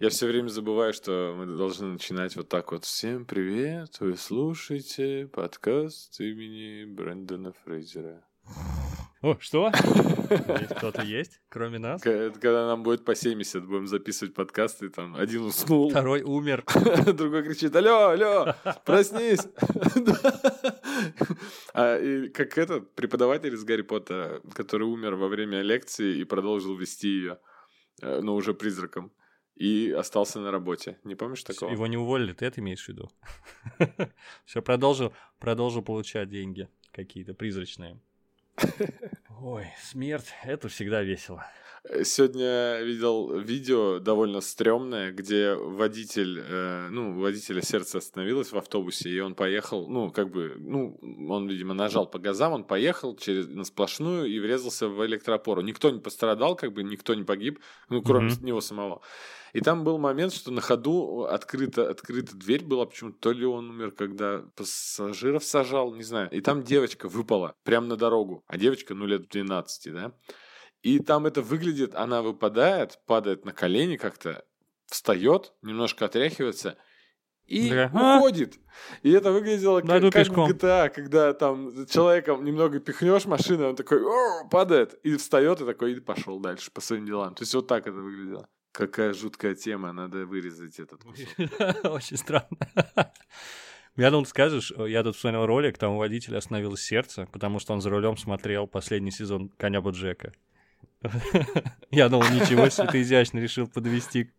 Я все время забываю, что мы должны начинать вот так вот. Всем привет, вы слушаете подкаст имени Брэндона Фрейзера. О, что? Кто-то есть, кроме нас? Когда нам будет по 70, будем записывать подкасты, там один уснул. Второй умер. Другой кричит, алло, алло, проснись. а, и как этот преподаватель из Гарри Поттера, который умер во время лекции и продолжил вести ее, э, но уже призраком. И остался на работе. Не помнишь такого? Его не уволили, ты это имеешь в виду? Все, продолжил, продолжил получать деньги какие-то призрачные. Ой, смерть, это всегда весело. Сегодня видел видео довольно стрёмное, где водитель, э, ну, водителя сердце остановилось в автобусе, и он поехал, ну, как бы, ну, он, видимо, нажал по газам, он поехал через, на сплошную и врезался в электропору. Никто не пострадал, как бы, никто не погиб, ну, кроме mm-hmm. него самого. И там был момент, что на ходу открыта, открыта дверь была, почему-то то ли он умер, когда пассажиров сажал, не знаю. И там девочка выпала прямо на дорогу, а девочка, ну, лет 12, да. И там это выглядит, она выпадает, падает на колени как-то, встает, немножко отряхивается и да. уходит. И это выглядело как, как в GTA, когда там человеком немного пихнешь машину, он такой падает и встает и такой и пошел дальше по своим делам. То есть вот так это выглядело. Какая жуткая тема, надо вырезать этот Очень странно. Я думал, скажешь, я тут посмотрел ролик, там у водителя остановилось сердце, потому что он за рулем смотрел последний сезон «Коня Боджека». Я думал, ничего себе, ты изящно решил подвести.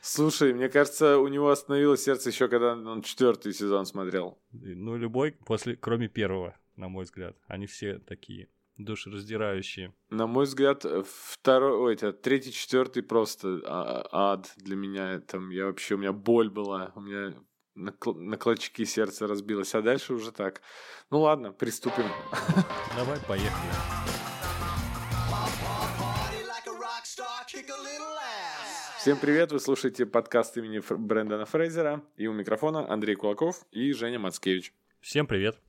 Слушай, мне кажется, у него остановилось сердце еще когда он четвертый сезон смотрел. Ну, любой, после, кроме первого, на мой взгляд. Они все такие душераздирающие. На мой взгляд, второй, ой, это третий, четвертый просто а, ад для меня. Там я вообще, у меня боль была, у меня на, на клочки сердце разбилось, а дальше уже так. Ну ладно, приступим. Давай, поехали. Всем привет, вы слушаете подкаст имени Брэндона Фрейзера, и у микрофона Андрей Кулаков и Женя Мацкевич. Всем привет.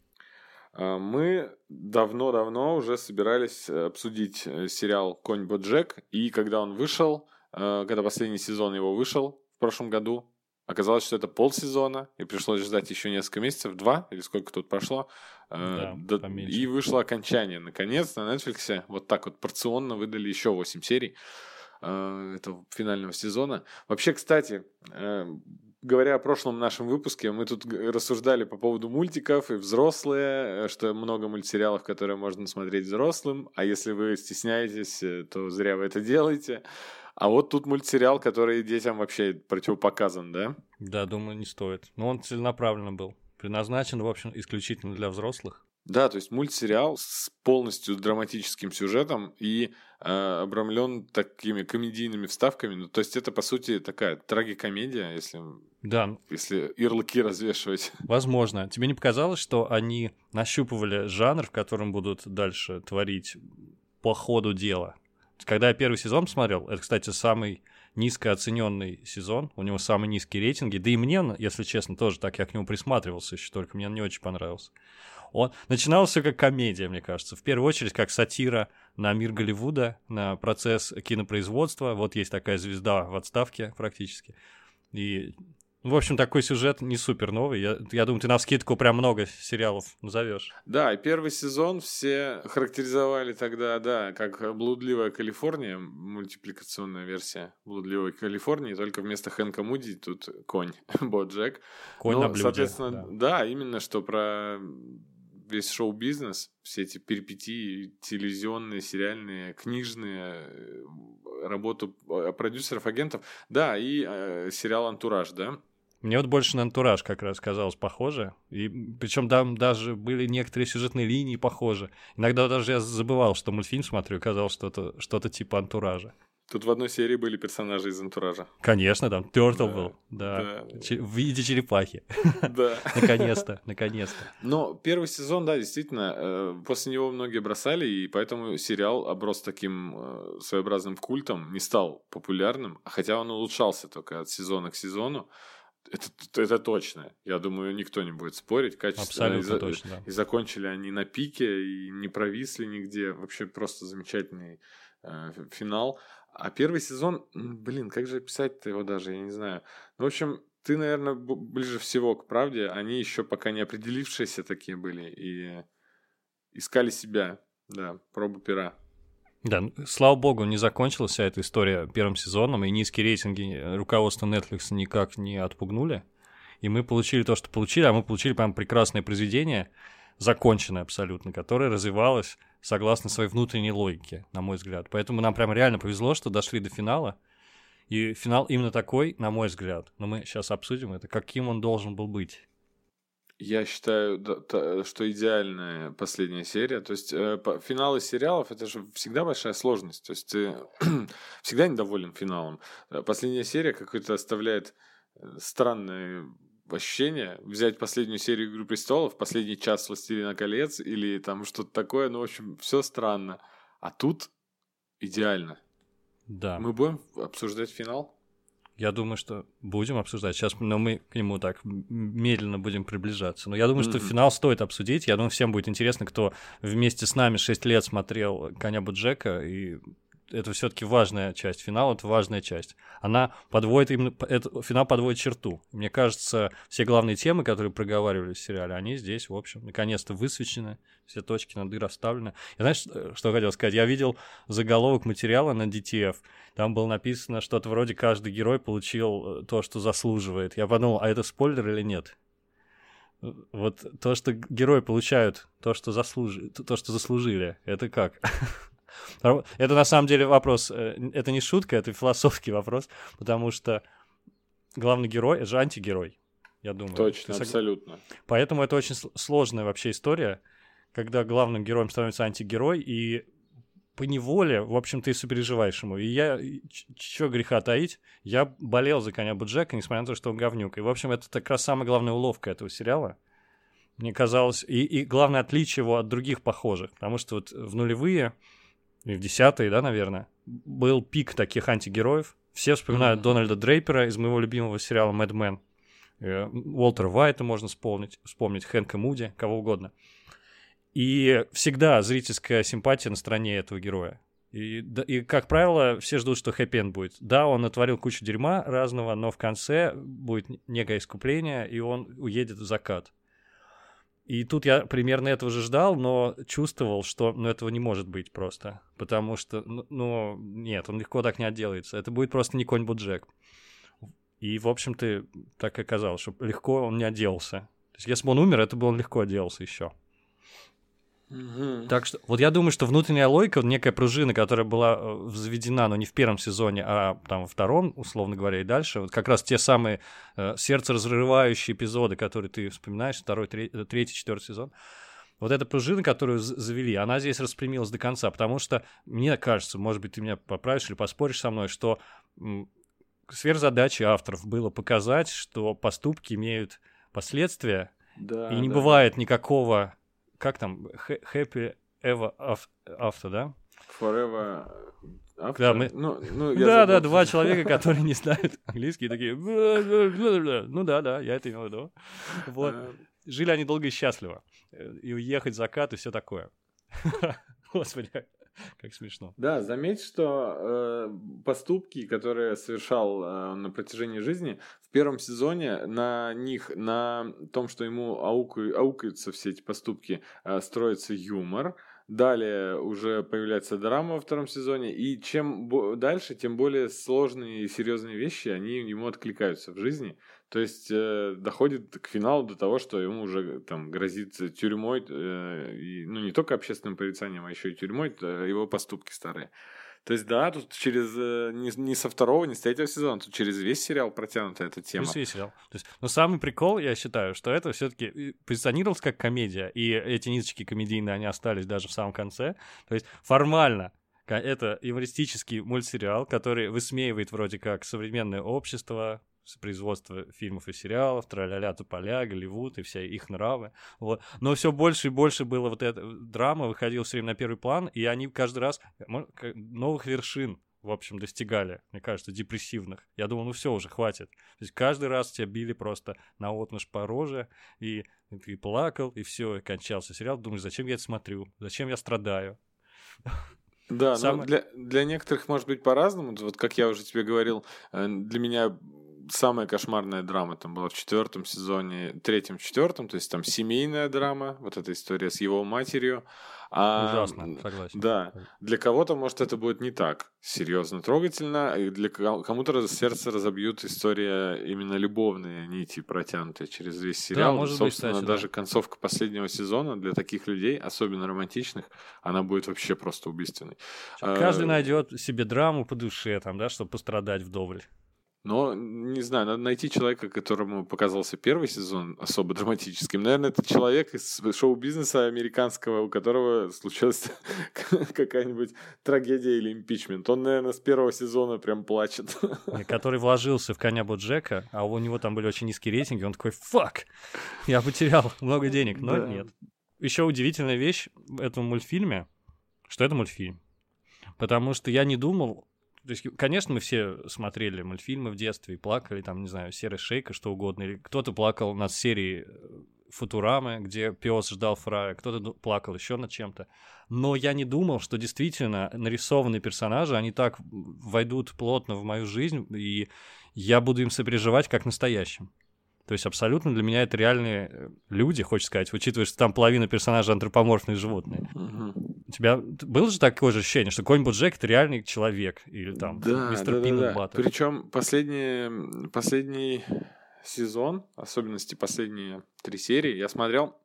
А, мы давно-давно уже собирались э, обсудить э, сериал «Конь Боджек», и когда он вышел, э, когда последний сезон его вышел в прошлом году, оказалось, что это полсезона, и пришлось ждать еще несколько месяцев, два или сколько тут прошло, да, до, и вышло окончание, наконец, на Netflix. Вот так вот порционно выдали еще 8 серий. Э, этого финального сезона. Вообще, кстати, э, говоря о прошлом нашем выпуске, мы тут рассуждали по поводу мультиков и взрослые, э, что много мультсериалов, которые можно смотреть взрослым, а если вы стесняетесь, то зря вы это делаете. А вот тут мультсериал, который детям вообще противопоказан, да? Да, думаю, не стоит. Но он целенаправленно был. Предназначен, в общем, исключительно для взрослых. Да, то есть мультсериал с полностью драматическим сюжетом и э, обрамлен такими комедийными вставками. Ну, то есть это, по сути, такая трагикомедия, если, да. если ярлыки развешивать. Возможно. Тебе не показалось, что они нащупывали жанр, в котором будут дальше творить по ходу дела? Когда я первый сезон смотрел, это, кстати, самый низкооцененный сезон, у него самые низкие рейтинги, да и мне, если честно, тоже так, я к нему присматривался еще, только мне он не очень понравился. Он начинался как комедия, мне кажется. В первую очередь, как сатира на мир Голливуда, на процесс кинопроизводства. Вот есть такая звезда в отставке практически. И в общем, такой сюжет не супер новый. Я, я думаю, ты на скидку прям много сериалов назовешь. Да, и первый сезон все характеризовали тогда, да, как «Блудливая Калифорния», мультипликационная версия «Блудливой Калифорнии», только вместо Хэнка Муди тут конь, Боджек. Конь Но, на блюде. Соответственно, да. да, именно что про весь шоу-бизнес, все эти перипетии телевизионные, сериальные, книжные, э, работу э, продюсеров, агентов. Да, и э, сериал «Антураж», да? Мне вот больше на антураж как раз казалось похоже. И причем там даже были некоторые сюжетные линии похожи. Иногда даже я забывал, что мультфильм смотрю, казалось что-то что типа антуража. Тут в одной серии были персонажи из антуража. Конечно, там Turtle да, был, да. да. Ч- в виде черепахи. Да. наконец-то, наконец-то. Но первый сезон, да, действительно, э, после него многие бросали, и поэтому сериал оброс таким э, своеобразным культом, не стал популярным, хотя он улучшался только от сезона к сезону. Это, это точно. Я думаю, никто не будет спорить. Качественно. Абсолютно и, точно, да. И закончили они на пике, и не провисли нигде. Вообще просто замечательный э, финал. А первый сезон, блин, как же описать-то его даже, я не знаю. Ну, в общем, ты, наверное, ближе всего к правде. Они еще пока не определившиеся такие были и искали себя. Да, пробу пера. Да, слава богу, не закончилась вся эта история первым сезоном, и низкие рейтинги руководства Netflix никак не отпугнули. И мы получили то, что получили, а мы получили прям прекрасное произведение, законченное абсолютно, которое развивалось согласно своей внутренней логике, на мой взгляд. Поэтому нам прям реально повезло, что дошли до финала. И финал именно такой, на мой взгляд. Но мы сейчас обсудим это, каким он должен был быть. Я считаю, что идеальная последняя серия. То есть э, финалы сериалов это же всегда большая сложность. То есть ты всегда недоволен финалом. Э, последняя серия какой-то оставляет э, странное ощущение. Взять последнюю серию Игры престолов, последний час Властелина колец или там что-то такое. Ну, в общем, все странно. А тут идеально. Да. Мы будем обсуждать финал? Я думаю, что будем обсуждать. Сейчас но мы к нему так медленно будем приближаться. Но я думаю, mm-hmm. что финал стоит обсудить. Я думаю, всем будет интересно, кто вместе с нами 6 лет смотрел «Коня Буджека» и это все-таки важная часть. Финал это важная часть. Она подводит именно это, финал подводит черту. Мне кажется, все главные темы, которые проговаривались в сериале, они здесь, в общем, наконец-то высвечены, все точки над «и» расставлены. Я знаешь, что хотел сказать? Я видел заголовок материала на DTF. Там было написано что-то вроде «каждый герой получил э, то, что заслуживает». Я подумал, а это спойлер или нет? Вот то, что герои получают то, что, заслуж... то, что заслужили, это как? Это на самом деле вопрос, э, это не шутка, это философский вопрос, потому что главный герой — это же антигерой, я думаю. Точно, сог... абсолютно. Поэтому это очень сложная вообще история, когда главным героем становится антигерой, и по неволе, в общем, ты сопереживаешь ему. И я, чё греха таить, я болел за коня Буджека, несмотря на то, что он говнюк. И, в общем, это как раз самая главная уловка этого сериала. Мне казалось, и, и главное отличие его от других похожих, потому что вот в нулевые и в десятые, да, наверное, был пик таких антигероев. Все вспоминают mm-hmm. Дональда Дрейпера из моего любимого сериала «Мэд Мэн». Э, Уолтера Вайта можно вспомнить, вспомнить Хэнка Муди, кого угодно. И всегда зрительская симпатия на стороне этого героя. И, и, как правило, все ждут, что хэппи будет. Да, он натворил кучу дерьма разного, но в конце будет некое искупление, и он уедет в закат. И тут я примерно этого же ждал, но чувствовал, что ну, этого не может быть просто. Потому что, ну, нет, он легко так не отделается. Это будет просто не конь Джек. И, в общем-то, так и оказалось, что легко он не отделался. То есть, если бы он умер, это бы он легко отделался еще. Угу. Так что, вот я думаю, что внутренняя логика, некая пружина, которая была э, взведена, но не в первом сезоне, а там во втором, условно говоря, и дальше, вот как раз те самые э, сердце эпизоды, которые ты вспоминаешь, второй, третий, э, третий четвертый сезон, вот эта пружина, которую завели, она здесь распрямилась до конца, потому что мне кажется, может быть, ты меня поправишь или поспоришь со мной, что сверхзадачей авторов было показать, что поступки имеют последствия, да, и не да. бывает никакого как там, happy ever after, да? Forever after? Да, мы... ну, ну, я да, да, два человека, которые не знают английский, такие, ну да, да, я это имел в виду. Вот. А. Жили они долго и счастливо. И уехать закат, и все такое. Господи, Как смешно. Да, заметь, что э, поступки, которые совершал э, на протяжении жизни, в первом сезоне на них, на том, что ему аукают, аукаются все эти поступки, э, строится юмор. Далее уже появляется драма во втором сезоне, и чем дальше, тем более сложные и серьезные вещи, они ему откликаются в жизни. То есть э, доходит к финалу до того, что ему уже там грозит тюрьмой, э, и, ну не только общественным порицанием, а еще и тюрьмой э, его поступки старые. То есть, да, тут через э, не, не со второго, не с третьего сезона, тут через весь сериал протянута эта тема. Через весь сериал. То есть, но самый прикол, я считаю, что это все-таки э, позиционировалось как комедия, и эти ниточки комедийные, они остались даже в самом конце. То есть, формально это юмористический мультсериал, который высмеивает вроде как современное общество, производства фильмов и сериалов, траля-ля, тополя, Голливуд и все их нравы. Вот. Но все больше и больше было вот эта драма, выходила все время на первый план, и они каждый раз новых вершин в общем, достигали, мне кажется, депрессивных. Я думал, ну все уже, хватит. То есть каждый раз тебя били просто на отмышь по роже, и ты плакал, и все, и кончался сериал. Думаешь, зачем я это смотрю? Зачем я страдаю? Да, Самое- но для, для некоторых может быть по-разному. Вот как я уже тебе говорил, э, для меня самая кошмарная драма там была в четвертом сезоне, третьем, четвертом, то есть там семейная драма, вот эта история с его матерью. А, Ужасно, согласен. Да, для кого-то, может, это будет не так серьезно, трогательно, и для ко- кому-то сердце разобьют история именно любовные нити, протянутые через весь сериал. может быть, Собственно, кстати, да. даже концовка последнего сезона для таких людей, особенно романтичных, она будет вообще просто убийственной. Каждый А, найдет себе драму по душе, там, да, чтобы пострадать вдоволь. Но, не знаю, надо найти человека, которому показался первый сезон особо драматическим. Наверное, это человек из шоу-бизнеса американского, у которого случилась какая-нибудь трагедия или импичмент. Он, наверное, с первого сезона прям плачет. который вложился в коня Боджека, а у него там были очень низкие рейтинги, он такой, фак, я потерял много денег, но Да. нет. Еще удивительная вещь в этом мультфильме, что это мультфильм. Потому что я не думал, то есть, конечно, мы все смотрели мультфильмы в детстве и плакали, там, не знаю, «Серая шейка», что угодно, или кто-то плакал над серией э, Футурамы, где пес ждал Фрая, кто-то плакал еще над чем-то. Но я не думал, что действительно нарисованные персонажи, они так войдут плотно в мою жизнь, и я буду им сопереживать как настоящим. То есть абсолютно для меня это реальные э, люди, хочешь сказать, учитывая, что там половина персонажей антропоморфные животные. Мгм. У тебя было же такое же ощущение, что конь Боджек это реальный человек, или там Да, мистер да, да, Пиннет да. Баттер. Причем последний, последний сезон, особенности последние три серии, я смотрел,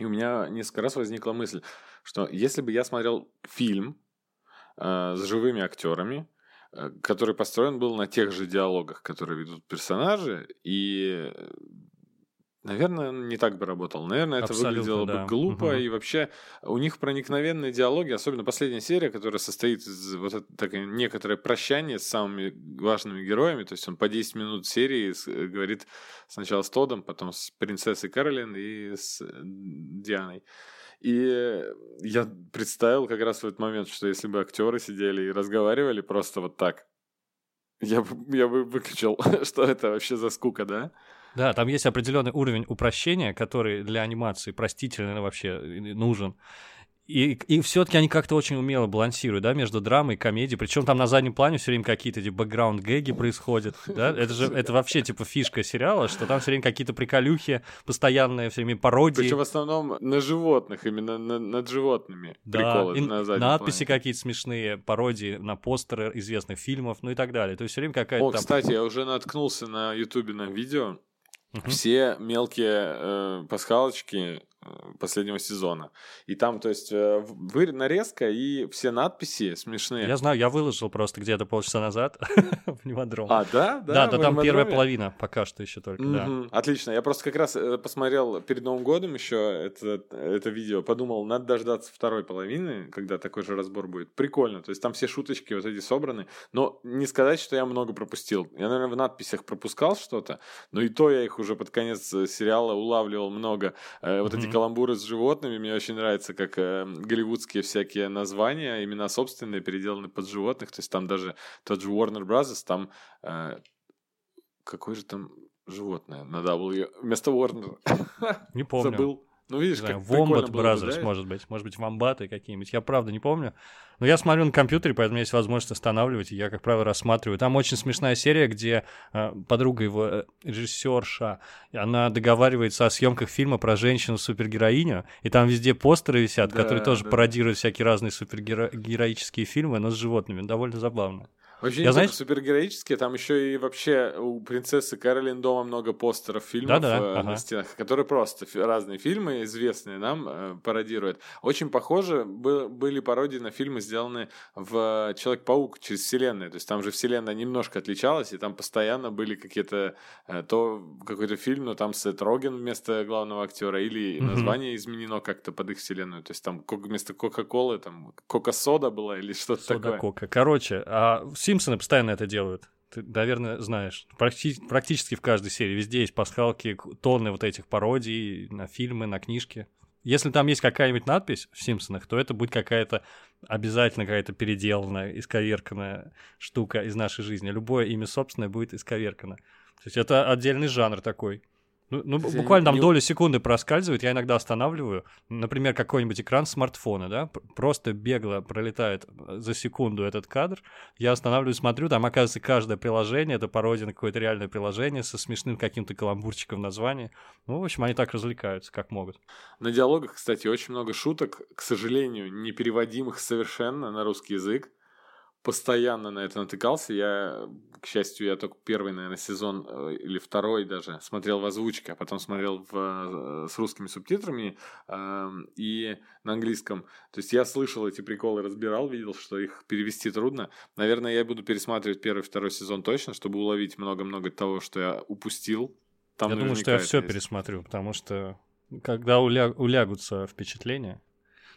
и у меня несколько раз возникла мысль, что если бы я смотрел фильм э, с живыми актерами, который построен был на тех же диалогах, которые ведут персонажи, и, э, наверное, не так бы работал. Наверное, это Абсолютно, выглядело да. бы глупо, Мгм. и вообще у них проникновенные диалоги, особенно последняя серия, которая состоит из вот это, такое некоторое прощание с самыми важными героями, то есть он по 10 минут серии э, говорит сначала с Тодом, потом с принцессой Каролин и с э, Дианой. И я представил как раз в этот момент, что если бы актеры сидели и разговаривали просто вот так, я бы, я бы выключил, что это вообще за скука, да? Да, там есть определенный уровень упрощения, который для анимации простительно вообще нужен. И, и все-таки они как-то очень умело балансируют, да, между драмой и комедией. Причем там на заднем плане все время какие-то типа бэкграунд-гэги происходят, да. Это же это вообще типа фишка сериала, что там все время какие-то приколюхи, постоянные все время пародии. Причем в основном на животных, именно на- над животными Да, приколы и на заднем надписи плане. какие-то смешные, пародии на постеры известных фильмов, ну и так далее. То есть все время какая-то О, там... кстати, я уже наткнулся на Ютубе на видео, Мгм. все мелкие э, пасхалочки последнего сезона. И там, то есть, э, вы, нарезка и все надписи смешные. Я знаю, я выложил просто где-то полчаса назад в Немодром. А, да? Да, да, там первая половина пока что еще только, да. Отлично. Я просто как раз э, посмотрел перед Новым годом еще это, это видео, подумал, надо дождаться второй половины, когда такой же разбор будет. Прикольно. То есть там все шуточки вот эти собраны. Но не сказать, что я много пропустил. Я, наверное, в надписях пропускал что-то, но и то я их уже под конец э, сериала улавливал много. Э, Вот эти. Каламбуры с животными, мне очень нравится, как э, голливудские всякие названия, имена собственные, переделаны под животных. То есть там даже тот же Warner Bros., там э, какое же там животное на W? Вместо Warner. Не помню. Забыл. Ну, видишь, Не знаю, как Вомбат бы, да? может быть. Может быть, Вомбаты какие-нибудь. Я правда не помню. Но я смотрю на компьютере, поэтому есть возможность останавливать, и я, как правило, рассматриваю. Там очень смешная серия, где э, подруга его, э, режиссерша, она договаривается о съемках фильма про женщину-супергероиню, и там везде постеры висят, Да, которые тоже да. пародируют всякие разные супергероические фильмы, но с животными. Довольно забавно. Вообще Я, не знаете- только супергероические, там еще и вообще у принцессы Кэролин дома много постеров фильмов Да-да, э, ага. на стенах, которые просто разные фильмы, известные нам, э, пародируют. Очень похоже бы- были пародии на фильмы, сделанные в «Человек-паук» через вселенную. То есть там же вселенная немножко отличалась, и там постоянно были какие-то... э, То какой-то фильм, но там Сет Роген вместо главного актера, или Мгм. название изменено как-то под их вселенную. То есть там вместо Кока-Колы там Кока-Сода была или что-то такое. Кока. Короче, а Симпсоны постоянно это делают. Ты, наверное, знаешь. Практи- практически в каждой серии. Везде есть пасхалки, тонны вот этих пародий на фильмы, на книжки. Если там есть какая-нибудь надпись в Симпсонах, то это будет какая-то обязательно какая-то переделанная, исковерканная штука из нашей жизни. Любое имя собственное будет исковеркано. То есть это отдельный жанр такой. Ну, ну буквально там не... долю секунды проскальзывает, я иногда останавливаю. Например, какой-нибудь экран смартфона, да, просто бегло пролетает э, за секунду этот кадр. Я останавливаю, смотрю, там оказывается каждое приложение, это пародия на какое-то реальное приложение со смешным каким-то каламбурчиком в названии. Ну, в общем, они так развлекаются, как могут. На диалогах, кстати, очень много шуток, к сожалению, не переводимых совершенно на русский язык постоянно на это натыкался. Я, к счастью, я только первый, наверное, сезон э, или второй даже смотрел в озвучке, а потом смотрел в, э, с русскими субтитрами э, и на английском. То есть я слышал эти приколы, разбирал, видел, что их перевести трудно. Наверное, я буду пересматривать первый, второй сезон точно, чтобы уловить много-много того, что я упустил. Там я думаю, что я все пересмотрю, потому что когда уля... улягутся впечатления,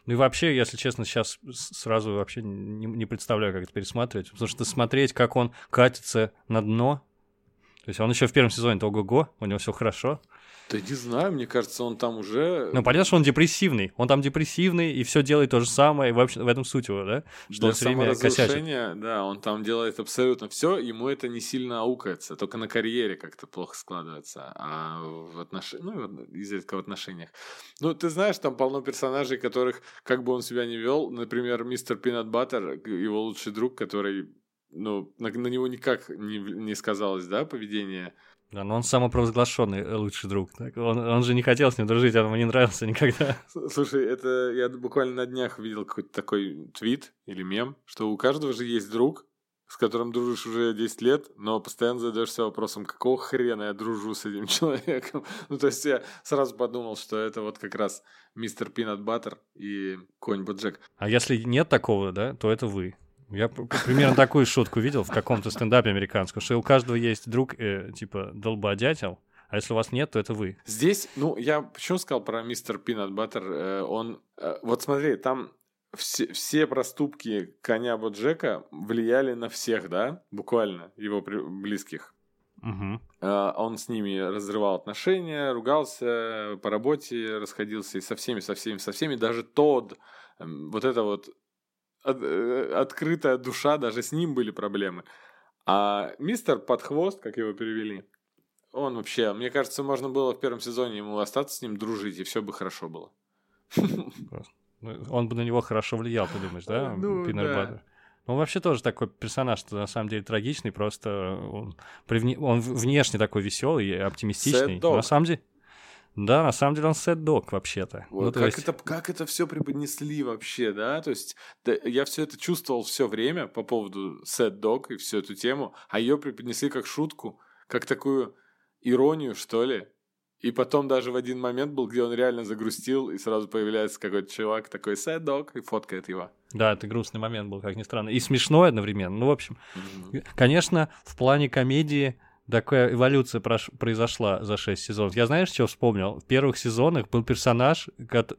ну и вообще, если честно, сейчас сразу вообще не, не представляю, как это пересматривать. Потому что смотреть, как он катится на дно. То есть он еще в первом сезоне-то ого-го, у него все хорошо. Да не знаю, мне кажется, он там уже... Ну, понятно, что он депрессивный. Он там депрессивный и все делает то же самое, и вообще в этом суть его, да? Что Для он все время косячит. Да, он там делает абсолютно все, ему это не сильно аукается, только на карьере как-то плохо складывается, а в отношениях, ну, изредка в отношениях. Ну, ты знаешь, там полно персонажей, которых, как бы он себя не вел, например, мистер Пинат Баттер, его лучший друг, который ну, на, на него никак не, не сказалось, да, поведение да, но он самопровозглашенный э, лучший друг. Так? Он, он же не хотел с ним дружить, он ему не нравился никогда. Слушай, это я буквально на днях видел какой-то такой твит или мем, что у каждого же есть друг, с которым дружишь уже 10 лет, но постоянно задаешься вопросом, какого хрена я дружу с этим человеком. Ну, то есть я сразу подумал, что это вот как раз мистер Пинат Баттер и конь Боджек. А если нет такого, да, то это вы. Я примерно такую шутку видел в каком-то стендапе американском, что у каждого есть друг, э, типа, долбодятел, а если у вас нет, то это вы. Здесь, ну, я почему сказал про мистер Пинат Баттер? Он, э, вот смотри, там все, все проступки коня Боджека влияли на всех, да, буквально, его близких. Угу. Он с ними разрывал отношения, ругался по работе, расходился и со всеми, со всеми, со всеми. Даже тот, эм, вот это вот от, э, открытая душа, даже с ним были проблемы. А мистер под хвост, как его перевели, он вообще, мне кажется, можно было в первом сезоне ему остаться с ним дружить, и все бы хорошо было. Ну, он бы на него хорошо влиял, ты думаешь, да? Ну, да. Он вообще тоже такой персонаж, что на самом деле трагичный, просто он, он внешне такой веселый и оптимистичный. На самом деле, да, на самом деле он сет-дог вообще-то. Вот, ну, как, есть... это, как это все преподнесли вообще, да? То есть да, я все это чувствовал все время по поводу сет-дог и всю эту тему, а ее преподнесли как шутку, как такую иронию, что ли. И потом даже в один момент был, где он реально загрустил, и сразу появляется какой-то чувак такой сет-дог и фоткает его. Да, это грустный момент был, как ни странно. И смешной одновременно. Ну, в общем, mm-hmm. конечно, в плане комедии такая эволюция прош... произошла за 6 сезонов. Я знаешь, что вспомнил? В первых сезонах был персонаж,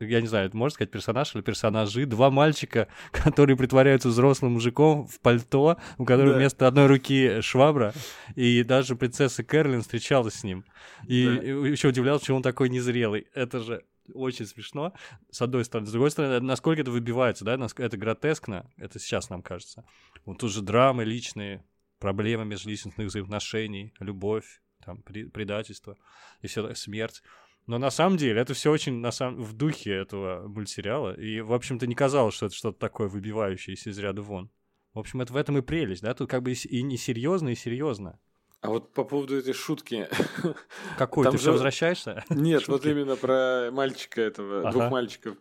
я не знаю, это можно сказать персонаж или персонажи, два мальчика, которые притворяются взрослым мужиком в пальто, у которого да. вместо одной руки швабра, и даже принцесса Кэролин встречалась с ним. И да. еще удивлялся, почему он такой незрелый. Это же очень смешно, с одной стороны. С другой стороны, насколько это выбивается, да, это гротескно, это сейчас нам кажется. Вот тут же драмы личные, проблемы межличностных взаимоотношений, любовь, там, предательство и все смерть. Но на самом деле это все очень на самом, в духе этого мультсериала. И, в общем-то, не казалось, что это что-то такое выбивающееся из ряда вон. В общем, это в этом и прелесть, да? Тут как бы и не серьезно, и серьезно. А вот по поводу этой шутки. Какой? Там ты же... все возвращаешься? Нет, Шутки. вот именно про мальчика этого, ага. двух мальчиков.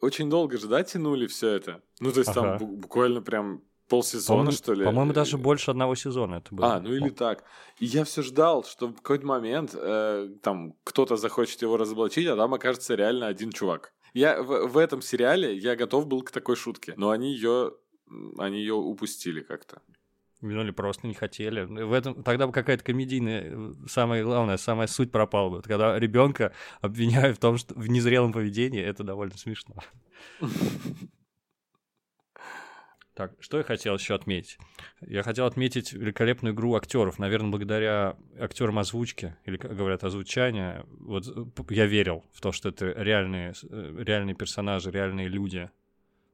Очень долго же, да, тянули все это? Ну, то есть ага. там буквально прям полсезона, по что ли? По-моему, даже больше одного сезона это было. А, ну или так. И я все ждал, что в какой-то момент э, там кто-то захочет его разоблачить, а там окажется реально один чувак. Я в, в этом сериале я готов был к такой шутке, но они ее они ее упустили как-то. Ну или просто не хотели. В этом тогда бы какая-то комедийная, самое главное, самая суть пропала бы. Когда ребенка обвиняют в том, что в незрелом поведении, это довольно смешно. Так, что я хотел еще отметить? Я хотел отметить великолепную игру актеров. Наверное, благодаря актерам озвучки, или, как говорят, озвучания, вот я верил в то, что это реальные, э, реальные персонажи, реальные люди.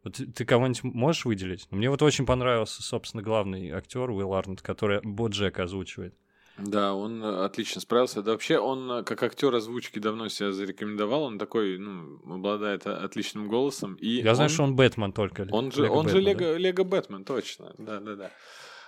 Вот ты кого-нибудь можешь выделить? Мне вот очень понравился, собственно, главный актер Уилл Арнольд, который Боджек озвучивает. Да, он э, отлично справился. Да вообще он э, как актер озвучки давно себя зарекомендовал. Он такой, ну, обладает отличным голосом. И Я он, знаю, что он Бэтмен только. Он же, Лего он Бэтмен, же Лего, да? Лего Бэтмен, точно. Да, да, да.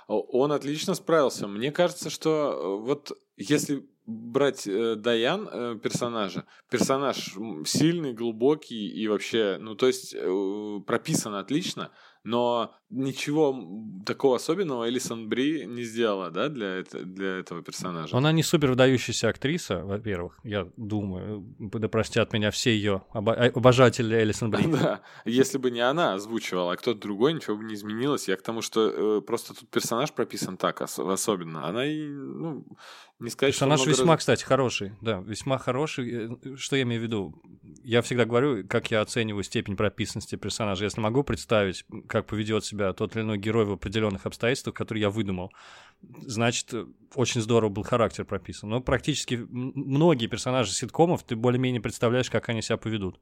Он отлично справился. Мне кажется, что вот если брать э, Даян э, персонажа, персонаж сильный, глубокий и вообще, ну то есть э, прописан отлично, но ничего такого особенного Элисон Бри не сделала, да, для, это, для этого персонажа. Она не супер выдающаяся актриса, во-первых, я думаю, да простят меня все ее обо- а, обожатели Элисон Бри. Да, если бы не она озвучивала, а кто-то другой, ничего бы не изменилось. Я к тому, что э, просто тут персонаж прописан так ос- особенно. Она и, ну, не сказать, Персонаж что весьма, раз... кстати, хороший, да, весьма хороший. Э, что я имею в виду? Я всегда говорю, как я оцениваю степень прописанности персонажа. Если могу представить, как поведет себя тот или иной герой в определенных обстоятельствах, которые я выдумал, значит, очень здорово был характер прописан. Но практически многие персонажи ситкомов ты более-менее представляешь, как они себя поведут.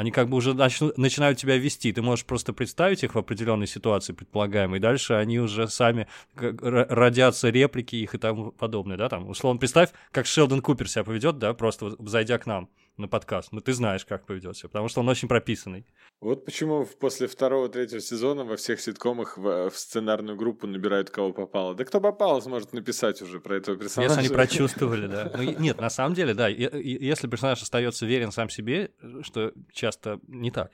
Они как бы уже начну, начинают тебя вести. Ты можешь просто представить их в определенной ситуации, предполагаемой, и дальше они уже сами родятся реплики их и тому подобное, да, там, условно, представь, как Шелдон Купер себя поведет, да, просто зайдя к нам на подкаст. Ну, ты знаешь, как поведет себя, потому что он очень прописанный. Вот почему после второго, третьего сезона во всех ситкомах в, в сценарную группу набирают кого попало. Да кто попало, сможет написать уже про этого персонажа. Если они прочувствовали, да. Ну, нет, на самом деле, да, если персонаж остается верен сам себе, что часто не так,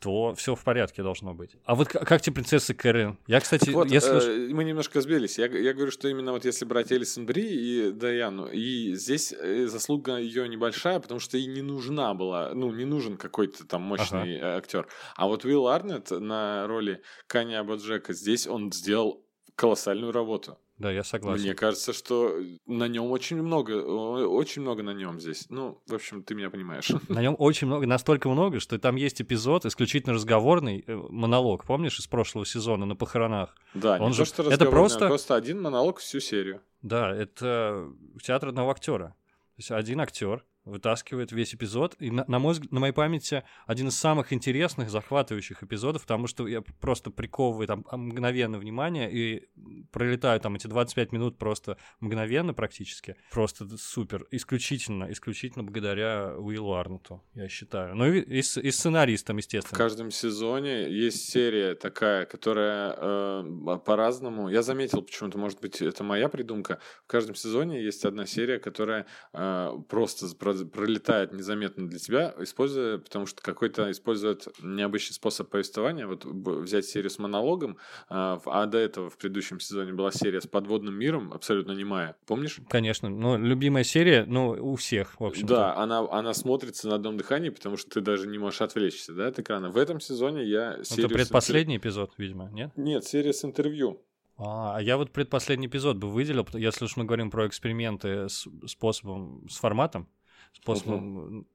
то все в порядке должно быть. А вот как, как тебе принцесса Кэрин? Я, кстати, вот, если... Э, мы немножко сбились. Я, я говорю, что именно вот если брать Элисон Бри и Даяну, и здесь э, заслуга ее небольшая, потому что ей не нужна была, ну, не нужен какой-то там мощный ага. актер. А вот Уилл Арнет на роли Каня Абаджека, здесь он сделал колоссальную работу. Да, я согласен. Мне кажется, что на нем очень много, очень много на нем здесь. Ну, в общем, ты меня понимаешь. На нем очень много, настолько много, что там есть эпизод исключительно разговорный э, монолог, помнишь, из прошлого сезона на похоронах. Да, Он не же... то, что это просто... просто один монолог всю серию. Да, это театр одного актера. То есть один актер вытаскивает весь эпизод. И на, на, мой, на моей памяти один из самых интересных, захватывающих эпизодов, потому что я просто приковываю там мгновенно внимание и пролетаю там эти 25 минут просто мгновенно практически. Просто супер. Исключительно, исключительно благодаря Уиллу Арнуту, я считаю. Ну и, и, и сценаристам, естественно. В каждом сезоне есть серия такая, которая э, по-разному... Я заметил почему-то, может быть, это моя придумка. В каждом сезоне есть одна серия, которая э, просто пролетает незаметно для тебя, используя, потому что какой-то использует необычный способ повествования. Вот взять серию с монологом, а, а до этого в предыдущем сезоне была серия с подводным миром, абсолютно немая. Помнишь? Конечно. Ну, любимая серия, ну, у всех, в общем Да, она, она смотрится на одном дыхании, потому что ты даже не можешь отвлечься, да, от экрана. В этом сезоне я серию... Это предпоследний интер... эпизод, видимо, нет? Нет, серия с интервью. А, а я вот предпоследний эпизод бы выделил, если уж мы говорим про эксперименты с способом, с форматом способом угу.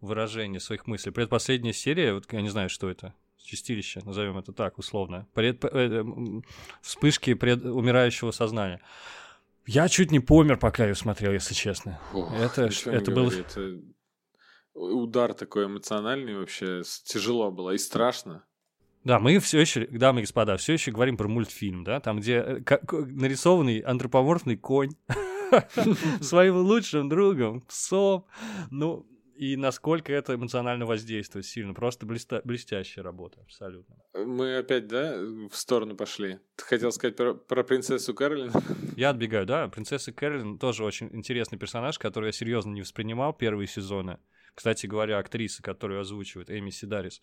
выражения своих мыслей. Предпоследняя серия, вот я не знаю, что это, чистилище, назовем это так, условно. Пред, э, вспышки пред умирающего сознания. Я чуть не помер, пока ее смотрел, если честно. Фух, это это было... Это удар такой эмоциональный вообще, тяжело было и страшно. Да, мы все еще, дамы и господа, все еще говорим про мультфильм, да, там, где э, нарисованный антропоморфный конь своим лучшим другом, псом. Ну, и насколько это эмоционально воздействует сильно. Просто блеста... блестящая работа, абсолютно. Мы опять, да, в сторону пошли. Ты хотел сказать про, про принцессу Кэролин? Я отбегаю, да. Принцесса Кэролин тоже очень интересный персонаж, который я серьезно не воспринимал первые сезоны. Кстати говоря, актриса, которую озвучивает Эми Сидарис,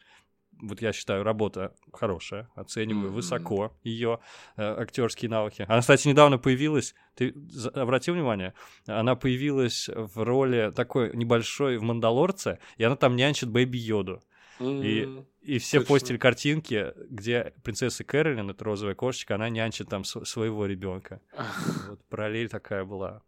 вот я считаю, работа хорошая, оцениваю mm-hmm. высоко ее э, актерские навыки. Она, кстати, недавно появилась, ты обратил внимание, она появилась в роли такой небольшой в «Мандалорце», и она там нянчит Бэби Йоду. Mm-hmm. И, и все Точно. постили картинки, где принцесса Кэролин, это розовая кошечка, она нянчит там своего ребенка. вот параллель такая была.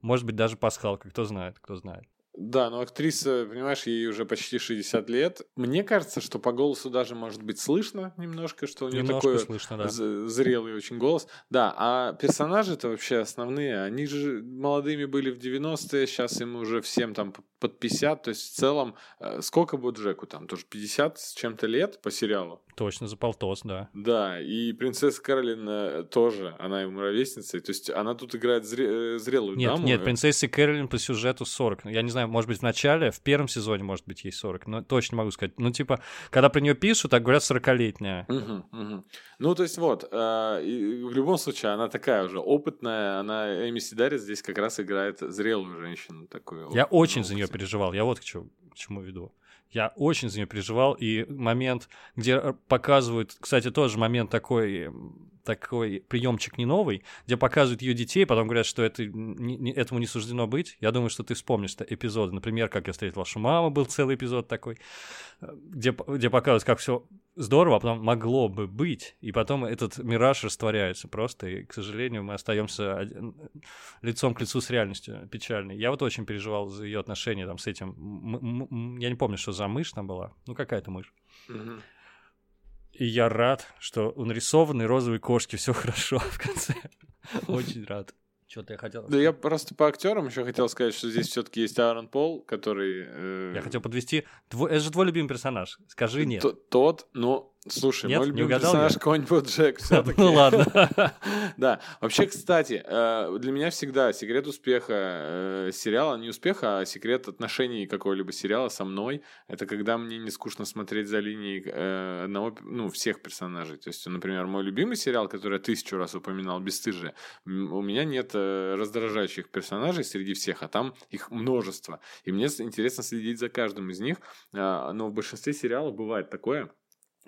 Может быть, даже пасхалка, кто знает, кто знает. Да, но актриса, понимаешь, ей уже почти 60 лет. Мне кажется, что по голосу даже может быть слышно немножко, что у нее Немножко такой слышно, да. зрелый очень голос. Да, а персонажи-то вообще основные, они же молодыми были в 90-е, сейчас им уже всем там под 50, то есть в целом, э, сколько будет Джеку там, тоже 50 с чем-то лет по сериалу? Точно, за полтос, да. Да, и принцесса Каролин э, тоже, она ему ровесница, то есть она тут играет э, зрелую Нет, даму. нет, принцессе Кэролин по сюжету 40. Я не знаю, может быть, в начале, в первом сезоне, может быть, ей 40, но точно могу сказать. Ну, типа, когда про нее пишут, так говорят 40-летняя. Мгм, мгм. Ну, то есть вот, э, и в любом случае, она такая уже опытная, она, Эми Сидарис здесь как раз играет зрелую женщину такую. Я оп- очень за нее переживал. Я вот к чему, к чему веду. Я очень за нее переживал. И момент, где э, показывают, кстати, тоже момент такой, такой приемчик не новый, где показывают ее детей, потом говорят, что это, не- этому не суждено быть. Я думаю, что ты вспомнишь эпизоды. Например, как я встретил вашу маму, был целый эпизод такой, э, где, где показывают, как все здорово, а потом могло бы быть. И потом этот мираж растворяется просто. И, к сожалению, мы остаемся лицом к лицу с реальностью печальной. Я вот очень переживал за ее отношения там с этим. м- м- я не помню, что за мышь там была. Ну, какая-то мышь. Мгм. И я рад, что у нарисованной розовой кошки все хорошо в конце. Очень рад. Что-то я хотел. Да я просто по актерам еще хотел сказать, что здесь все-таки есть Аарон Пол, который... э, Я хотел подвести. Тво- Это же твой любимый персонаж. Скажи нет. т- Тот, ну, слушай, Нет? мой любимый персонаж я? какой-нибудь Джек все-таки. Ну ладно. Да, вообще, кстати, э, для меня всегда секрет успеха э, сериала, не успеха, а секрет отношений какого-либо сериала со мной, это когда мне не скучно смотреть за линией э, одного, ну, всех персонажей. То есть, например, мой любимый сериал, который я тысячу раз упоминал, «Бесстыжие», м, у меня нет раздражающих персонажей среди всех, а там их множество. И мне интересно следить за каждым из них, а, но в большинстве сериалов бывает такое,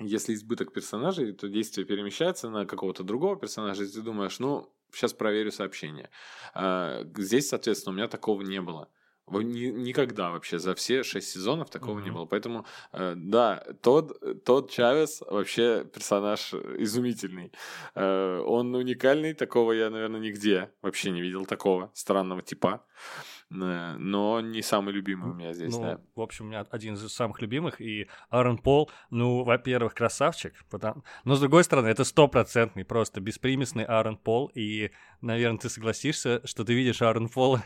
если избыток персонажей, то действие перемещается на какого-то другого персонажа, и ты думаешь, ну, сейчас проверю сообщение. А, Здесь, соответственно, у меня такого не было. Никогда вообще за все шесть сезонов такого не Мгм. было. Поэтому, э, да, тот, тот Чавес вообще персонаж изумительный. Э, Он уникальный, такого я, наверное, нигде вообще не видел такого странного типа. Э, Но не самый любимый у меня здесь, Ну, да. в общем, у меня один из самых любимых, и Аарон Пол, ну, во-первых, красавчик, потому... но, с другой стороны, это стопроцентный, просто беспримесный Аарон Пол, и, наверное, ты согласишься, что ты видишь Аарон Пола,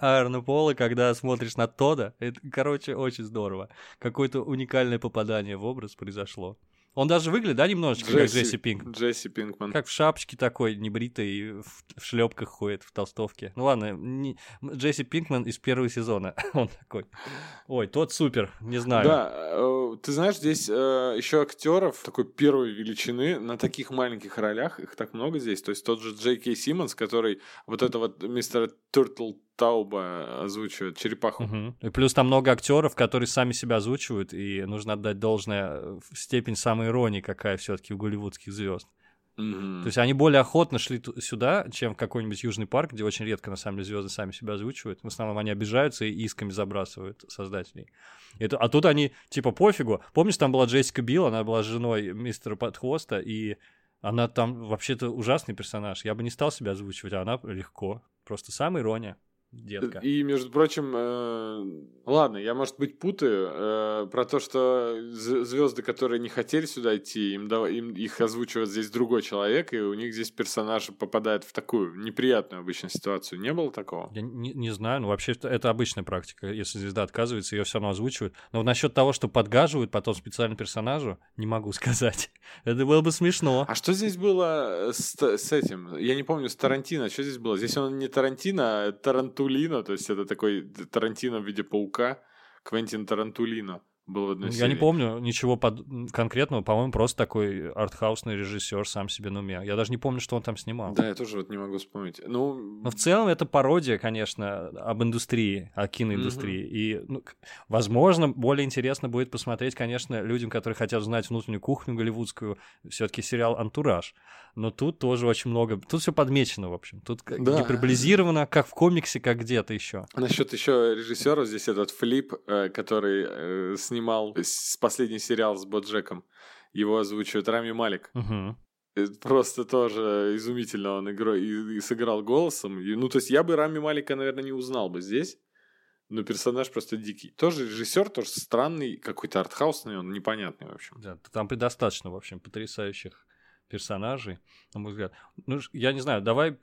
Аарона Пола, когда смотришь на Тода, это, короче, очень здорово. Какое-то уникальное попадание в образ произошло. Он даже выглядит, да, немножечко как Джесси Пинк? Джесси Пинкман. Как в шапочке такой, небритый, в, в шлепках ходит, в толстовке. Ну ладно, не- Джесси Пинкман из первого сезона. Он такой. Ой, тот супер, не знаю. Да, э, ты знаешь, здесь еще актеров такой первой величины на таких маленьких ролях, их так много здесь. То есть тот же Джей Кей Симмонс, который вот это вот мистера Тертлтауба озвучивает, черепаху. Мгм. И плюс там много актеров, которые сами себя озвучивают, и нужно отдать должное э, степень самоиронии, какая все-таки у голливудских звезд. Мгм. То есть они более охотно шли ту- сюда, чем в какой-нибудь Южный парк, где очень редко, на самом деле, звезды сами себя озвучивают. В основном они обижаются и исками забрасывают создателей. Это, а тут они, типа, пофигу. Помнишь, там была Джессика Билл, она была женой мистера Подхвоста, и она там вообще-то ужасный персонаж. Я бы не стал себя озвучивать, а она легко. Просто самая ирония, детка. И, между прочим, э, ладно, я, может быть, путаю э, про то, что звезды, которые не хотели сюда идти, им, дав- им их озвучивает здесь другой человек, и у них здесь персонаж попадает в такую неприятную обычно ситуацию. Не было такого? Я не, не знаю, ну вообще это, это обычная практика. Если звезда отказывается, ее все равно озвучивают. Но насчет того, что подгаживают потом специально персонажу, не могу сказать. Это было бы смешно. А что здесь было с, с этим? Я не помню, с Тарантино. Что здесь было? Здесь он не Тарантино, а Тарантулино. То есть это такой Тарантино в виде паука. Квентин Тарантулино был в одной Я не помню ничего под- конкретного, по-моему, просто такой артхаусный режиссер сам себе на уме. Я даже не помню, что он там снимал. Да, я тоже вот не могу вспомнить. Ну, Но в целом это пародия, конечно, об индустрии, о киноиндустрии. И, ну, возможно, более интересно будет посмотреть, конечно, людям, которые хотят знать внутреннюю кухню голливудскую, все-таки сериал «Антураж». Но тут тоже очень много... Тут все подмечено, в общем. Тут Да. гиперболизировано, как в комиксе, как где-то еще. Насчет еще режиссера, здесь этот Флип, э, который э, снимал с- последний сериал с Боджеком. Его озвучивает Рами Малик. Это Просто тоже изумительно он игрой и, и сыграл голосом. И, ну, то есть я бы Рами Малика, наверное, не узнал бы здесь. но персонаж просто дикий. Тоже режиссер, тоже странный, какой-то артхаусный, он непонятный, в общем. Да, там предостаточно, в общем, потрясающих персонажей, на мой взгляд. Ну, я не знаю, давай,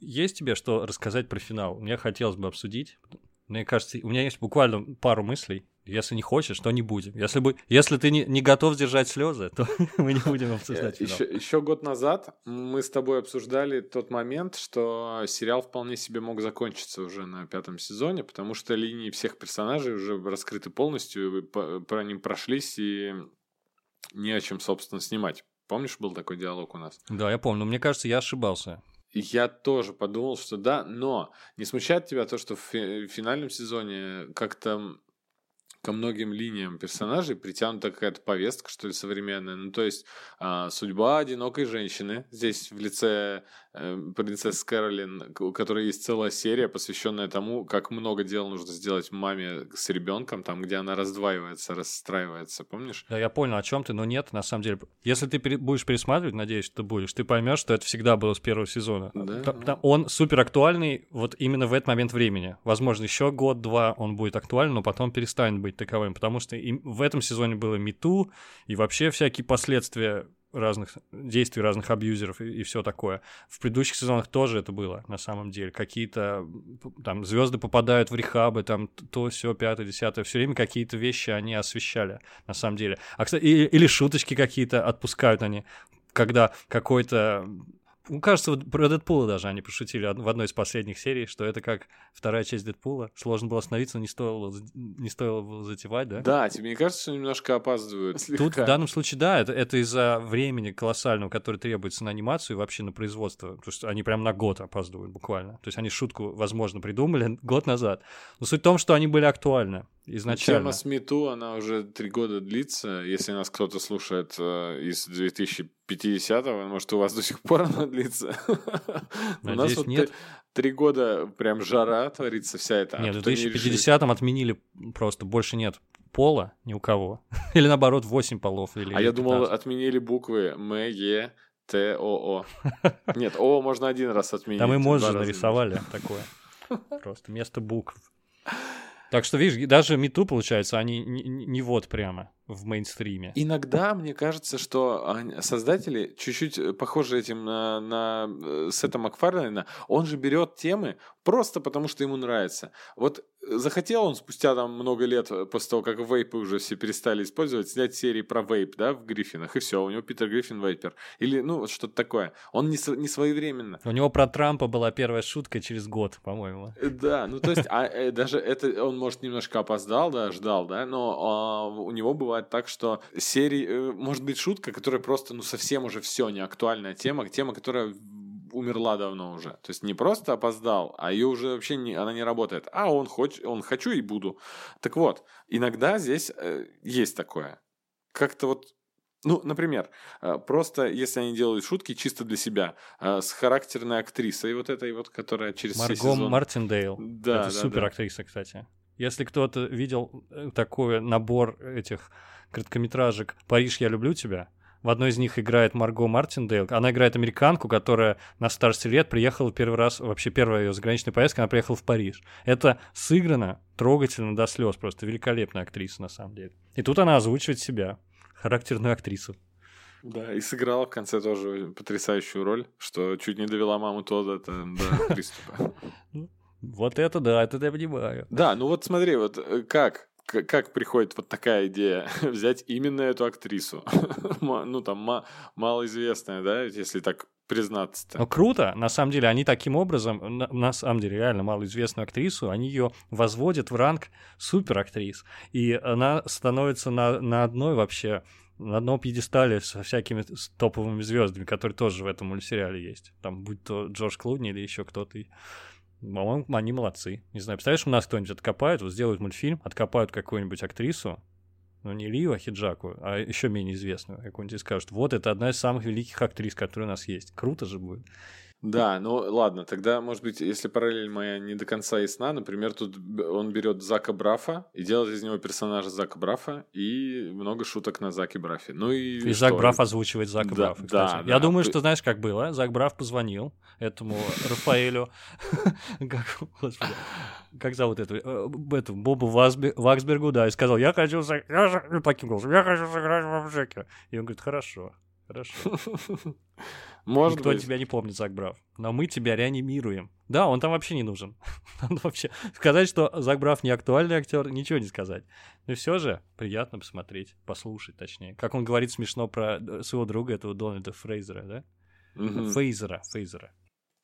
есть тебе что рассказать про финал? Мне хотелось бы обсудить. Мне кажется, у меня есть буквально пару мыслей. Если не хочешь, то не будем. Если, бы, если ты не, не готов держать слезы, то мы не будем обсуждать финал. Еще, еще год назад мы с тобой обсуждали тот момент, что сериал вполне себе мог закончиться уже на пятом сезоне, потому что линии всех персонажей уже раскрыты полностью, по, по ним прошлись, и не о чем, собственно, снимать. Помнишь, был такой диалог у нас? Да, я помню. Но мне кажется, я ошибался. Я тоже подумал, что да, но не смущает тебя то, что в финальном сезоне как-то ко многим линиям персонажей притянута какая-то повестка, что ли, современная. Ну, то есть а, судьба одинокой женщины здесь в лице э, принцессы Кэролин, у которой есть целая серия, посвященная тому, как много дел нужно сделать маме с ребенком, там, где она раздваивается, расстраивается, помнишь? Да, я понял, о чем ты, но нет, на самом деле. Если ты пере- будешь пересматривать, надеюсь, ты будешь, ты поймешь, что это всегда было с первого сезона. Да? Т- он супер актуальный вот именно в этот момент времени. Возможно, еще год-два он будет актуален, но потом перестанет быть таковым, потому что и в этом сезоне было мету и вообще всякие последствия разных действий разных абьюзеров и, и все такое. В предыдущих сезонах тоже это было, на самом деле. Какие-то там звезды попадают в рехабы, там то, все, пятое, десятое. Все время какие-то вещи они освещали, на самом деле. А, кстати, или, или шуточки какие-то отпускают они, когда какой-то ну, кажется, вот про Дэдпула даже они пошутили в одной из последних серий, что это как вторая часть Дэдпула. Сложно было остановиться, не стоило, не стоило затевать, да? Да, тебе не кажется, что немножко опаздывают? Слегка. Тут в данном случае, да, это, это из-за времени колоссального, которое требуется на анимацию и вообще на производство. Потому что они прям на год опаздывают буквально. То есть они шутку, возможно, придумали год назад. Но суть в том, что они были актуальны изначально. Тема с Мету, она уже три года длится. Если нас кто-то слушает э, из 2050-го, может, у вас до сих пор она длится. у нас вот нет. Три года прям жара творится вся эта. Нет, в 2050-м отменили просто, больше нет пола ни у кого. или наоборот, 8 полов. Или а я думал, отменили буквы М, Е, Т, О, О. Нет, О можно один раз отменить. Там эмоджи нарисовали такое. Просто вместо букв. Так что, видишь, даже Мету, получается, они не, не вот прямо в мейнстриме. Иногда мне кажется, что создатели чуть-чуть э, похожи этим на, на э, Сета Макфарлейна. Он же берет темы просто потому, что ему нравится. Вот захотел он спустя там много лет, э, после того, как вейпы уже все перестали использовать, снять серии про вейп, да, в Гриффинах, и все, у него Питер Гриффин вейпер. Или, ну, вот что-то такое. Он не, не своевременно. У него про Трампа была первая шутка через год, по-моему. Да, ну, то есть, а, даже это он, может, немножко опоздал, да, ждал, да, но а, у него бывает так, что серии, э, может быть, шутка, которая просто, ну, совсем уже все не актуальная тема, тема, которая умерла давно уже. То есть не просто опоздал, а ее уже вообще не, она не работает. А он, хоч, он хочу и буду. Так вот, иногда здесь э, есть такое. Как-то вот ну, например, э, просто если они делают шутки чисто для себя, э, с характерной актрисой, вот этой вот, которая через Марго все сезоны... Мартиндейл. Да, Это да, супер да. актриса, кстати. Если кто-то видел э, такой набор этих короткометражек «Париж, я люблю тебя», в одной из них играет Марго Мартиндейл. Она играет американку, которая на старости лет приехала первый раз, вообще первая ее заграничная поездка, она приехала в Париж. Это сыграно трогательно до слез, просто великолепная актриса на самом деле. И тут она озвучивает себя, характерную актрису. Да, и сыграла в конце тоже потрясающую роль, что чуть не довела маму Тодда до приступа. Вот это да, это я понимаю. Да, ну вот смотри, вот э, как, как приходит вот такая идея взять именно эту актрису? ну, там, малоизвестная, да, если так признаться. -то. Ну, круто. На самом деле, они таким образом, на самом деле, реально малоизвестную актрису, они ее возводят в ранг суперактрис. И она становится на, на одной вообще на одном пьедестале со всякими топовыми звездами, которые тоже в этом мультсериале есть. Там будь то Джордж Клуни или еще кто-то. По-моему, они молодцы. Не знаю, представляешь, у нас кто-нибудь откопает, вот сделают мультфильм, откопают какую-нибудь актрису, ну не Лию Хиджаку, а еще менее известную какую-нибудь, и скажут, вот это одна из самых великих актрис, которые у нас есть. Круто же будет. Да, ну ладно, тогда, может быть, если параллель моя не до конца ясна, например, тут он берет Зака Брафа и делает из него персонажа Зака Брафа и много шуток на Заке Брафе. Ну и, и Зак Браф озвучивает Зака да, Брафа. Кстати. Да, Я да. думаю, что знаешь, как было. Зак Браф позвонил этому Рафаэлю, как, зовут это, э, Бобу Ваксбергу, да, и сказал, я хочу, таким голосом, я хочу сыграть в Джеке. И он говорит, хорошо. Хорошо. Может Никто быть. тебя не помнит, Зак Брав. Но мы тебя реанимируем. Да, он там вообще не нужен. вообще сказать, что Зак Брав не актуальный актер, ничего не сказать. Но все же приятно посмотреть, послушать, точнее. Как он говорит смешно про э, своего друга, этого Дональда Фрейзера, да? Фейзера, Фейзера.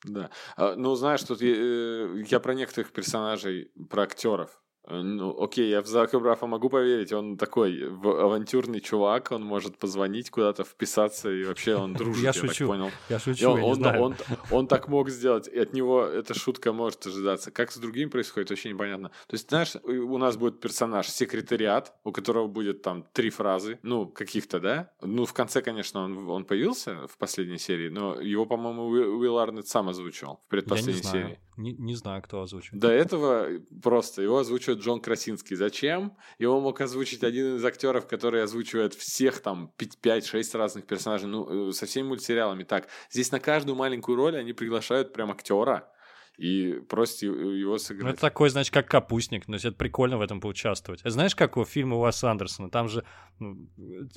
Да. А, ну, знаешь, тут я, э, я про некоторых персонажей, про актеров ну, окей, я в Зака Брафа могу поверить, он такой авантюрный чувак, он может позвонить куда-то, вписаться, и вообще он дружит, я, я шучу, так понял. Я шучу, он, я он, знаю. Он, он, он так мог сделать, и от него эта шутка может ожидаться. Как с другим происходит, вообще непонятно. То есть, знаешь, у нас будет персонаж, секретариат, у которого будет там три фразы, ну, каких-то, да? Ну, в конце, конечно, он, он появился в последней серии, но его, по-моему, Уилл Арнет сам озвучил в предпоследней серии. Не, не знаю, кто озвучивает. До этого просто его озвучивает Джон Красинский. Зачем? Его мог озвучить один из актеров, который озвучивает всех там 5-6 разных персонажей, ну, э, со всеми мультсериалами. Так, здесь на каждую маленькую роль они приглашают прям актера и просит его сыграть. Ну, это такой, значит, как капустник. но это прикольно в этом поучаствовать. А знаешь, как у фильма Уэса Андерсона? Там же ну,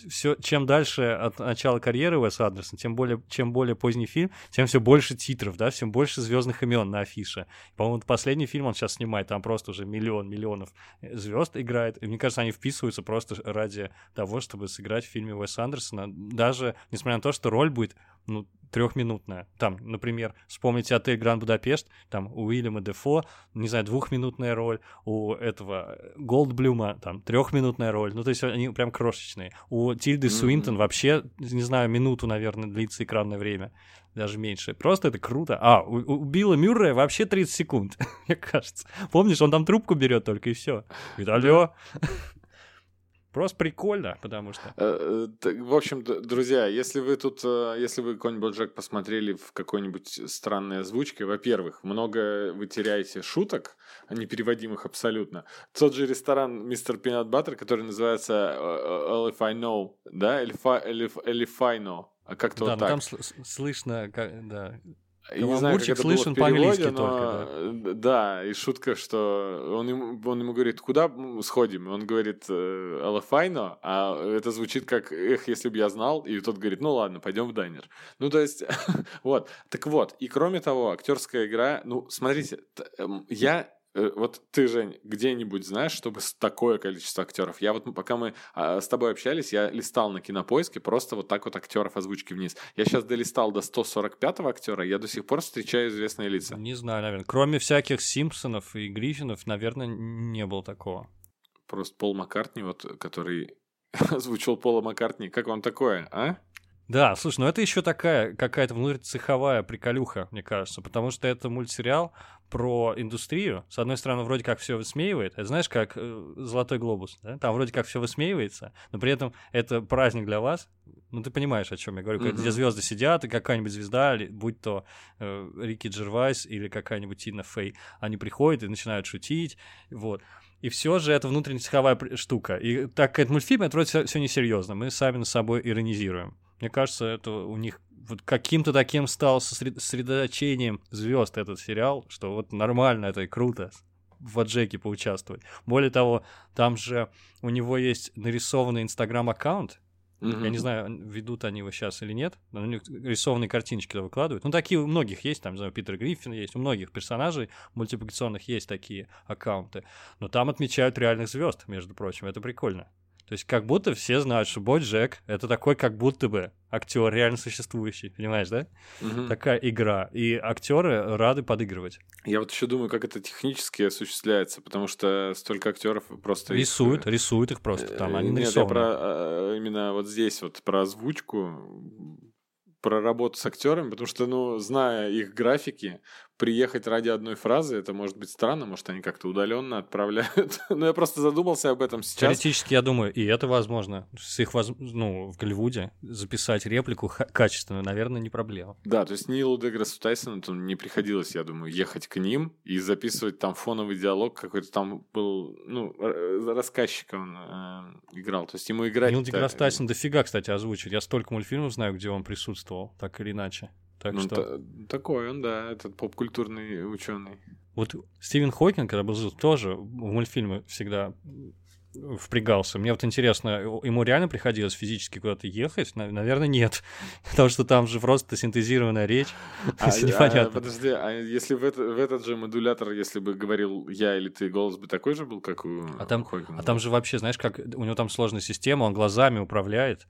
все, чем дальше от начала карьеры Уэса Андерсона, тем более, чем более поздний фильм, тем все больше титров, да, всем больше звездных имен на афише. По-моему, последний фильм он сейчас снимает, там просто уже миллион миллионов звезд играет. И мне кажется, они вписываются просто ради того, чтобы сыграть в фильме Уэса Андерсона. Даже несмотря на то, что роль будет ну, трехминутная. Там, например, вспомните отель Гранд Будапешт, там у Уильяма Дефо, не знаю, двухминутная роль, у этого Голдблюма там трехминутная роль. Ну, то есть они прям крошечные. У Тильды mm-hmm. Суинтон вообще, не знаю, минуту, наверное, длится экранное время. Даже меньше. Просто это круто. А, у, у Билла Мюррея вообще 30 секунд, мне кажется. Помнишь, он там трубку берет только и все. Говорит, алло. Просто прикольно, потому что... Э, э, в общем, друзья, если вы тут, э, если вы какой-нибудь Джек посмотрели в какой-нибудь странной озвучке, во-первых, много вы теряете шуток, непереводимых абсолютно. Тот же ресторан Мистер Пинат Баттер, который называется All If I Know, да, If I Know, а как-то да, вот так. там слышно, как, да, я не знаю, как это слышен было в переводе, но... только, да. да, и шутка, что он ему, он ему говорит, куда сходим? Он говорит, э, Алафайно, а это звучит как, эх, если бы я знал, и тот говорит, ну ладно, пойдем в дайнер. Ну, то есть, вот. Так вот, и кроме того, актерская игра, ну, смотрите, эм, я Э, вот ты, Жень, где-нибудь знаешь, чтобы такое количество актеров? Я вот пока мы а, с тобой общались, я листал на кинопоиске просто вот так вот актеров озвучки вниз. Я сейчас долистал до 145-го актера, я до сих пор встречаю известные лица. Не знаю, наверное. Кроме всяких Симпсонов и Гриффинов, наверное, не было такого. Просто Пол Маккартни, вот, который озвучил Пола Маккартни. Как вам такое, а? Да, слушай, ну это еще такая какая-то внутрицеховая приколюха, мне кажется, потому что это мультсериал про индустрию. С одной стороны, вроде как все высмеивает. Это знаешь, как э, Золотой глобус, да? Там вроде как все высмеивается, но при этом это праздник для вас. Ну, ты понимаешь, о чем я говорю, mm-hmm. где звезды сидят, и какая-нибудь звезда, будь то э, Рики Джервайс или какая-нибудь Тина Фей, они приходят и начинают шутить, вот. И все же это внутренняя штука. И так как это мультфильм, это вроде все несерьезно. Мы сами над собой иронизируем. Мне кажется, это у них вот каким-то таким стал сосредоточением звезд этот сериал, что вот нормально это и круто в Аджеке поучаствовать. Более того, там же у него есть нарисованный инстаграм-аккаунт, Mm-hmm. Я не знаю, ведут они его сейчас или нет, но у них рисованные картиночки туда выкладывают. Ну, такие у многих есть, там, не знаю, Питер Гриффин есть, у многих персонажей мультипликационных есть такие аккаунты. Но там отмечают реальных звезд, между прочим, это прикольно. То есть как будто все знают, что Бой Джек — это такой как будто бы актер реально существующий, понимаешь, да? Угу. Такая игра. И актеры рады подыгрывать. Я вот еще думаю, как это технически осуществляется, потому что столько актеров просто... Рисуют, их... рисуют их просто там, они нарисованы. Нет, я про а, именно вот здесь вот про озвучку про работу с актерами, потому что, ну, зная их графики, приехать ради одной фразы, это может быть странно, может, они как-то удаленно отправляют. Но я просто задумался об этом сейчас. Теоретически, я думаю, и это возможно. С их, воз... ну, в Голливуде записать реплику качественно, наверное, не проблема. Да, то есть Нилу Деграссу Тайсону не приходилось, я думаю, ехать к ним и записывать там фоновый диалог какой-то там был, ну, рассказчиком э, играл. То есть ему играть... Нил Деграсс Тайсон дофига, кстати, озвучивает. Я столько мультфильмов знаю, где он присутствовал, так или иначе. Так ну, что... та- такой он, да, этот поп-культурный ученый. Вот Стивен Хокинг, когда был тоже в мультфильмы всегда впрягался. Мне вот интересно, ему реально приходилось физически куда-то ехать? Наверное, нет. Потому что там же просто синтезированная речь. А, непонятно. А, подожди, а если в, это, в этот же модулятор, если бы говорил я или ты, голос бы такой же был, как у а там, Хокинга? А там же вообще, знаешь, как у него там сложная система, он глазами управляет,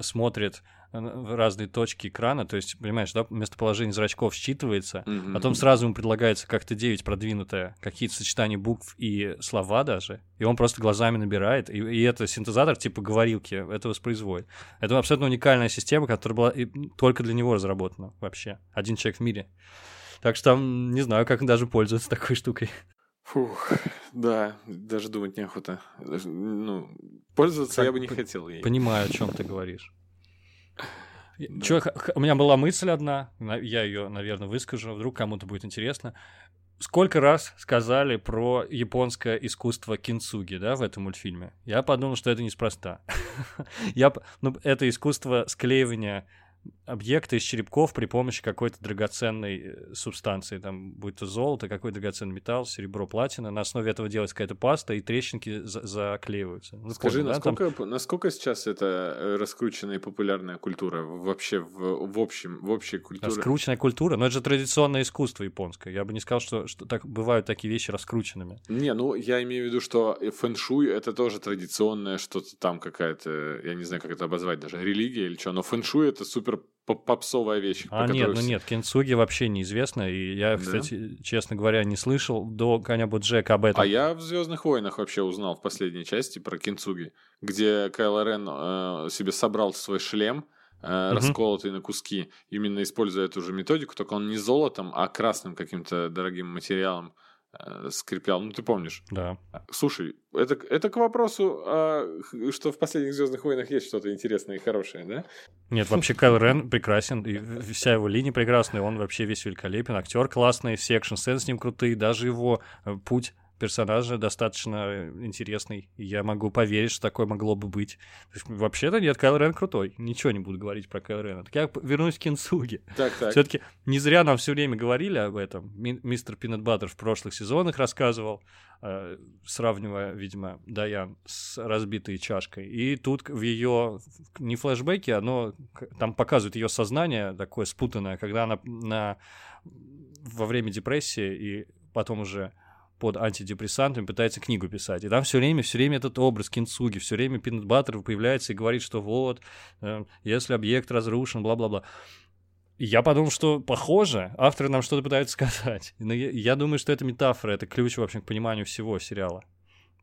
смотрит в разные точки экрана, то есть, понимаешь, да, местоположение зрачков считывается, mm-hmm. потом сразу ему предлагается как-то 9 продвинутое, какие-то сочетания букв и слова даже, и он просто глазами набирает, и, и это синтезатор типа говорилки это воспроизводит. Это абсолютно уникальная система, которая была только для него разработана вообще. Один человек в мире. Так что там не знаю, как даже пользоваться такой штукой. Фух, да, даже думать неохота. Даже, ну, пользоваться как, я бы не хотел ей. Понимаю, о чем ты говоришь. Да. Чё, у меня была мысль одна, я ее, наверное, выскажу, вдруг кому-то будет интересно. Сколько раз сказали про японское искусство кинцуги, да, в этом мультфильме? Я подумал, что это неспроста. я, ну, это искусство склеивания объекты из черепков при помощи какой-то драгоценной э, субстанции, там, будь то золото, какой драгоценный металл, серебро, платина, на основе этого делается какая-то паста, и трещинки за заклеиваются. Ну, Скажи, понял, насколько, да, там... насколько сейчас это э, раскрученная и популярная культура вообще в, в общем, в общей культуре? Раскрученная культура? Но это же традиционное искусство японское. Я бы не сказал, что, что так бывают такие вещи раскрученными. Не, ну, я имею в виду, что фэншуй — это тоже традиционное что-то там какая-то, я не знаю, как это обозвать даже, религия или что, но фэншуй — это супер попсовая вещь. А нет, ну нет, Кенцуги вообще неизвестно, и я, да? кстати, честно говоря, не слышал до Коня Боджека об этом. А я в Звездных войнах вообще узнал в последней части про Кенцуги, где Кайло Рен э, себе собрал свой шлем, угу. расколотый на куски, именно используя эту же методику, только он не золотом, а красным каким-то дорогим материалом скрипел. Ну, ты помнишь. Да. Слушай, это, это к вопросу, а, что в последних Звездных войнах есть что-то интересное и хорошее, да? Нет, вообще Кайл Рен прекрасен, и вся его линия прекрасная, он вообще весь великолепен, актер классный, все экшн-сцены с ним крутые, даже его э, путь персонажа достаточно интересный. Я могу поверить, что такое могло бы быть. Вообще-то нет, Кайл Рен крутой. Ничего не буду говорить про Кайл Рена. Так я вернусь к Кинсуге. Так, так. Все-таки не зря нам все время говорили об этом. Мистер Пинет Баттер в прошлых сезонах рассказывал, э, сравнивая, видимо, Даян с разбитой чашкой. И тут в ее не флешбеке, оно там показывает ее сознание такое спутанное, когда она на во время депрессии и потом уже под антидепрессантами пытается книгу писать. И там все время, все время этот образ Кинцуги, все время Пинет Баттер появляется и говорит, что вот, э, если объект разрушен, бла-бла-бла. Я подумал, что похоже, авторы нам что-то пытаются сказать. Но я, я думаю, что это метафора, это ключ, в общем, к пониманию всего сериала.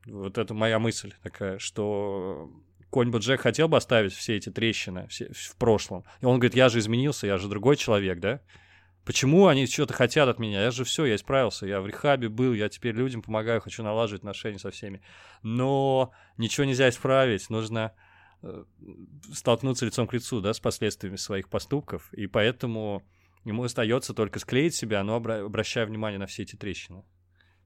Вот это моя мысль такая, что Конь Боджек хотел бы оставить все эти трещины все, в прошлом. И он говорит, я же изменился, я же другой человек, да? Почему они что-то хотят от меня? Я же все, я исправился, я в рехабе был, я теперь людям помогаю, хочу налаживать отношения со всеми. Но ничего нельзя исправить, нужно э, столкнуться лицом к лицу, да, с последствиями своих поступков, и поэтому ему остается только склеить себя, но обращая внимание на все эти трещины.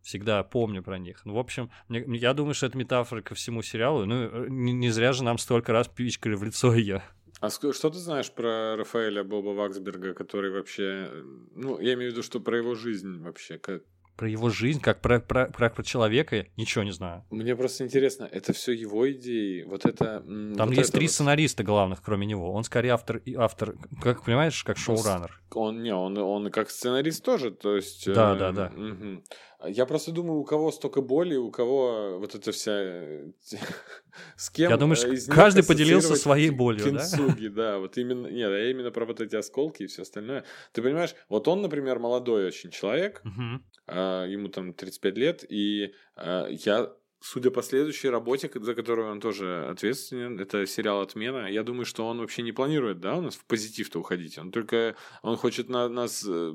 Всегда помню про них. Ну, в общем, я думаю, что это метафора ко всему сериалу. Ну, э, не, не зря же нам столько раз пичкали в лицо ее. А что ты знаешь про Рафаэля Боба Ваксберга, который вообще... Ну, я имею в виду, что про его жизнь вообще, как, про его жизнь, как про, про, про, про человека, ничего не знаю. Мне просто интересно, это все его идеи, вот это... Там вот есть это три вот... сценариста главных, кроме него. Он скорее автор, автор как понимаешь, как шоураннер. Он, не, он, он как сценарист тоже, то есть... Да, э, да, да. Угу. Я просто думаю, у кого столько боли, у кого вот это вся... Э, с кем Я думаю, что каждый поделился своей болью, кинцуги, да? да, вот именно... Нет, я именно про вот эти осколки и все остальное. Ты понимаешь, вот он, например, молодой очень человек, угу. а, ему там 35 лет, и а, я судя по следующей работе, за которую он тоже ответственен, это сериал «Отмена», я думаю, что он вообще не планирует, да, у нас в позитив-то уходить. Он только, он хочет на, нас э,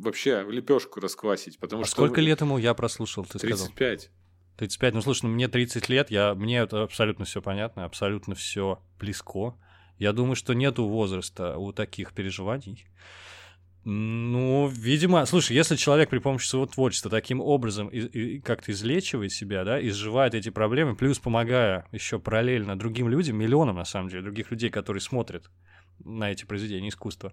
вообще в лепешку расквасить, потому а что... сколько лет ему я прослушал, ты 35. сказал? 35. Ну, слушай, ну мне 30 лет, я, мне это абсолютно все понятно, абсолютно все близко. Я думаю, что нету возраста у таких переживаний. Ну, видимо, слушай, если человек при помощи своего творчества таким образом как-то излечивает себя, да, изживает эти проблемы, плюс помогая еще параллельно другим людям, миллионам, на самом деле, других людей, которые смотрят на эти произведения искусства,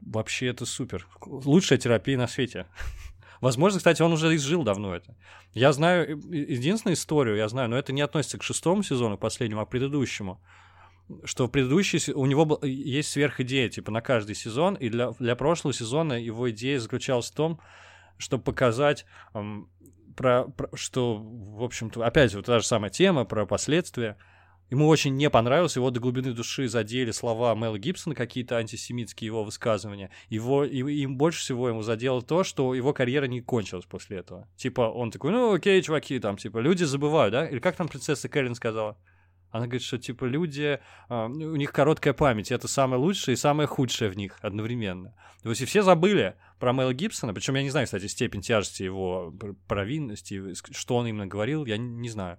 вообще это супер. Лучшая терапия на свете. Возможно, кстати, он уже изжил давно это. Я знаю единственную историю, я знаю, но это не относится к шестому сезону, последнему, а к предыдущему что в предыдущий у него был, есть сверхидея, типа, на каждый сезон, и для, для прошлого сезона его идея заключалась в том, чтобы показать, эм, про, про, что, в общем-то, опять вот та же самая тема про последствия. Ему очень не понравилось, его до глубины души задели слова Мэла Гибсона, какие-то антисемитские его высказывания. Его, и, им больше всего ему задело то, что его карьера не кончилась после этого. Типа, он такой, ну окей, чуваки, там, типа, люди забывают, да? Или как там принцесса Кэрин сказала? Она говорит, что типа люди, э, у них короткая память, это самое лучшее и самое худшее в них одновременно. То есть и все забыли про Мэла Гибсона, причем я не знаю, кстати, степень тяжести его провинности, что он именно говорил, я не, не знаю.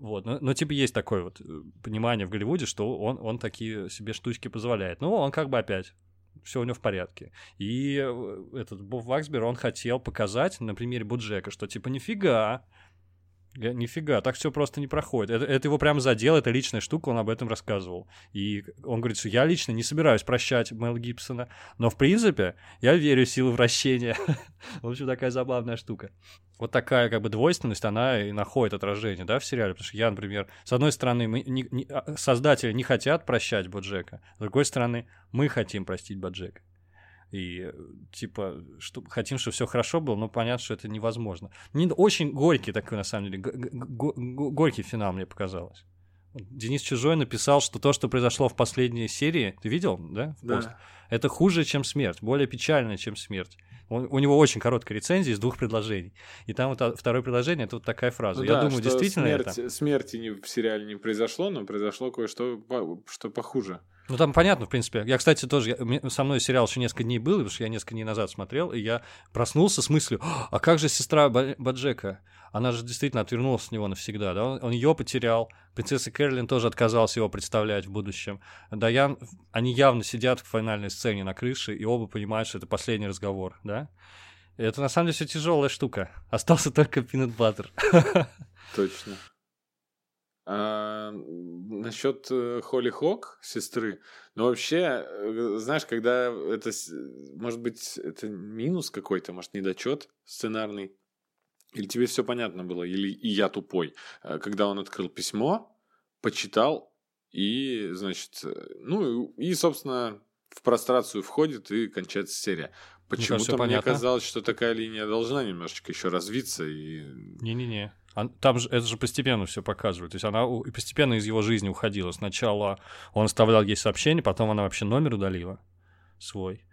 Вот, но, но типа есть такое вот э, понимание в Голливуде, что он, он такие себе штучки позволяет. Ну, он как бы опять все у него в порядке. И э, этот Боб Ваксбер, он хотел показать на примере Буджека, что типа нифига, я, нифига, так все просто не проходит. Это, это его прямо задело, это личная штука, он об этом рассказывал. И он говорит, что я лично не собираюсь прощать Мэл Гибсона, но в принципе я верю в силу вращения. в общем, такая забавная штука. Вот такая как бы двойственность, она и находит отражение, да, в сериале. Потому что я, например, с одной стороны, мы не, не, а, создатели не хотят прощать Боджека, с другой стороны, мы хотим простить Боджека. И типа, что, хотим, чтобы все хорошо было, но понятно, что это невозможно. Не, очень горький такой, на самом деле, горький финал мне показалось. Денис Чужой написал, что то, что произошло в последней серии, ты видел, да? Да. Это хуже, чем смерть, более печально, чем смерть. Он, у него очень короткая рецензия из двух предложений. И там вот второе предложение это вот такая фраза. Ну, Я да, думаю, действительно смерть, это. Смерти не, в сериале не произошло, но произошло кое-что что похуже. Ну, там понятно, в принципе. Я, кстати, тоже, я, со мной сериал еще несколько дней был, потому что я несколько дней назад смотрел, и я проснулся с мыслью, а как же сестра Баджека? Она же действительно отвернулась от него навсегда, да? Он, он ее потерял, принцесса Кэролин тоже отказалась его представлять в будущем. Даян, они явно сидят в финальной сцене на крыше, и оба понимают, что это последний разговор, да? Это на самом деле все тяжелая штука. Остался только пинат баттер. Точно. А, насчет э, Холли Хок, сестры, ну вообще, э, знаешь, когда это, может быть, это минус какой-то, может, недочет сценарный, или тебе все понятно было, или и я тупой, э, когда он открыл письмо, почитал и, значит, ну и, собственно, в прострацию входит и кончается серия. Почему-то мне, мне казалось, что такая линия должна немножечко еще развиться и. Не-не-не. Там же это же постепенно все показывает. То есть она постепенно из его жизни уходила. Сначала он оставлял ей сообщение, потом она вообще номер удалила свой.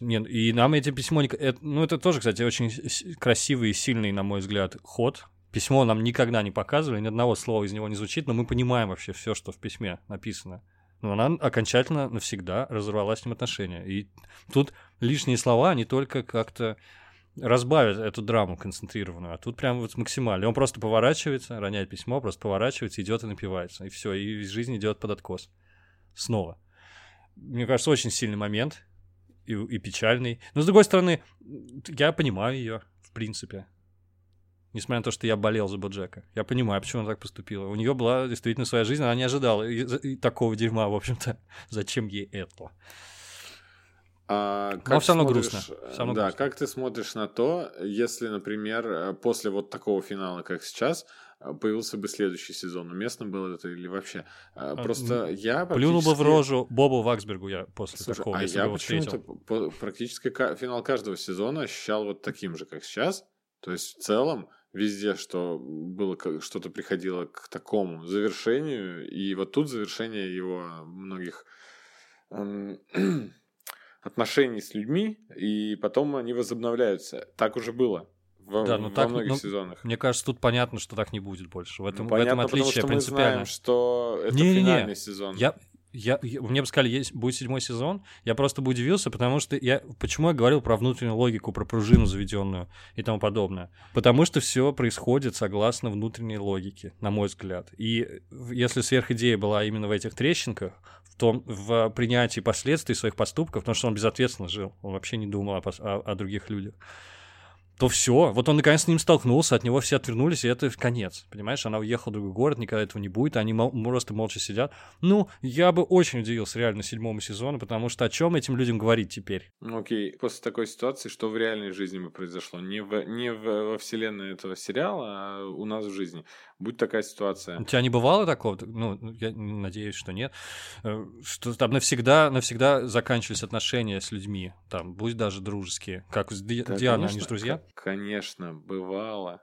Нет, и нам эти письмо... Ну, это тоже, кстати, очень красивый и сильный, на мой взгляд, ход. Письмо нам никогда не показывали, ни одного слова из него не звучит, но мы понимаем вообще все, что в письме написано. Но она окончательно навсегда разорвала с ним отношения. И тут лишние слова, они только как-то разбавят эту драму концентрированную, а тут прям вот максимально. Он просто поворачивается, роняет письмо, просто поворачивается, идет и напивается. И все, и жизнь идет под откос. Снова. Мне кажется, очень сильный момент и, и печальный. Но с другой стороны, я понимаю ее, в принципе. Несмотря на то, что я болел за Боджека. Я понимаю, почему она так поступила. У нее была действительно своя жизнь, она не ожидала и, и такого дерьма, в общем-то. Зачем ей это? А как Но все равно смотришь, грустно. Все равно да, грустно. как ты смотришь на то, если, например, после вот такого финала, как сейчас, появился бы следующий сезон. Уместно было это или вообще? Э, а, просто а, я практически... Плюнул бы в рожу Бобу Ваксбергу я после Слушай, такого, а я почему-то практически финал каждого сезона ощущал вот таким же, как сейчас. То есть в целом везде, что было что-то приходило к такому завершению, и вот тут завершение его многих отношений с людьми, и потом они возобновляются. Так уже было Во, Да, ну во так, многих ну, сезонах. Мне кажется, тут понятно, что так не будет больше. В этом, Ну, в этом понятно, потому отличие что мы принципиально. знаем, что это Не-не-не. финальный сезон. Я, я, я- мне бы сказали, есть, будет седьмой сезон, я просто бы удивился, потому что я... Почему я говорил про внутреннюю логику, про пружину заведенную и тому подобное? Потому что все происходит согласно внутренней логике, на мой взгляд. И если сверхидея была именно в этих трещинках, в том, в принятии последствий своих поступков, потому что он безответственно жил, он вообще не думал о, о- о других людях, то все. Вот он наконец с ним столкнулся, от него все отвернулись, и это конец. Понимаешь, она уехала в другой город, никогда этого не будет, они мол- просто молча сидят. Ну, я бы очень удивился реально седьмому сезону, потому что о чем этим людям говорить теперь? Ну, Окей, после такой ситуации, что в реальной жизни бы произошло? Не, в, не в, во вселенной этого сериала, а у нас в жизни. Будь такая ситуация. У тебя не бывало такого? Ну, я надеюсь, что нет. Э, Что там навсегда, навсегда заканчивались отношения с людьми, там, пусть даже дружеские. Как с Ди- Да, Дианой, они конечно, же друзья? Конечно, бывало.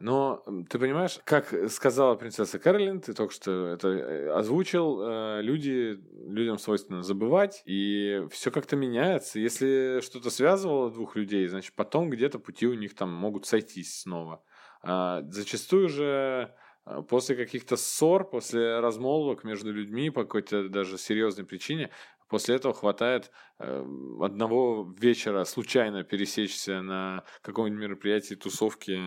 Но ты понимаешь, как сказала принцесса Кэролин, ты только что это э, озвучил, э, люди, людям свойственно забывать, и все как-то меняется. Если что-то связывало двух людей, значит, потом где-то пути у них там могут сойтись снова. А зачастую же э, после каких-то ссор, после размолвок между людьми по какой-то даже серьезной причине, после этого хватает э, одного вечера случайно пересечься на каком-нибудь мероприятии, тусовке,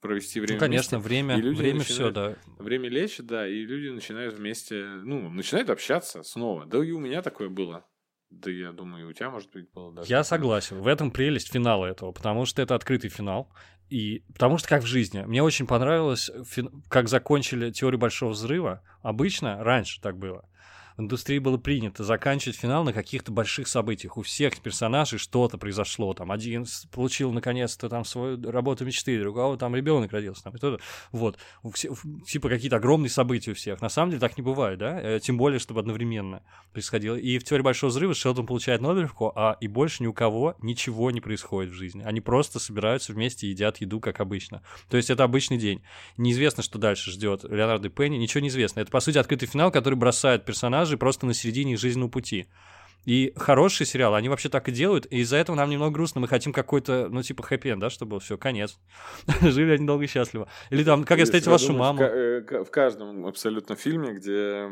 провести время Ну, конечно, вместе. время, и люди время все, да. Время лечит, да, и люди начинают вместе, ну, начинают общаться снова. Да и у меня такое было. Да я думаю, и у тебя, может быть, было даже. Я согласен. В этом прелесть финала этого, потому что это открытый финал. И потому что как в жизни. Мне очень понравилось, как закончили теорию большого взрыва. Обычно раньше так было. Индустрии было принято заканчивать финал на каких-то больших событиях. У всех персонажей что-то произошло. Там один получил наконец-то там свою работу мечты, другого там ребенок родился. Там, и то-то. Вот. У все- в- типа какие-то огромные события у всех. На самом деле так не бывает, да? Э, Тем более, чтобы одновременно происходило. И в теории большого взрыва Шелдон получает Нобелевку, а и больше ни у кого ничего не происходит в жизни. Они просто собираются вместе и едят еду, как обычно. То есть это обычный день. Неизвестно, что дальше ждет Леонардо и Пенни, ничего не известно. Это, по сути, открытый финал, который бросает персонажей просто на середине их жизненного пути. И хорошие сериалы, они вообще так и делают, и из-за этого нам немного грустно, мы хотим какой-то, ну, типа, хэппи да, чтобы все, конец. Жили они долго и счастливо. Или там, как я встретил вашу маму. В, э, в каждом абсолютно фильме, где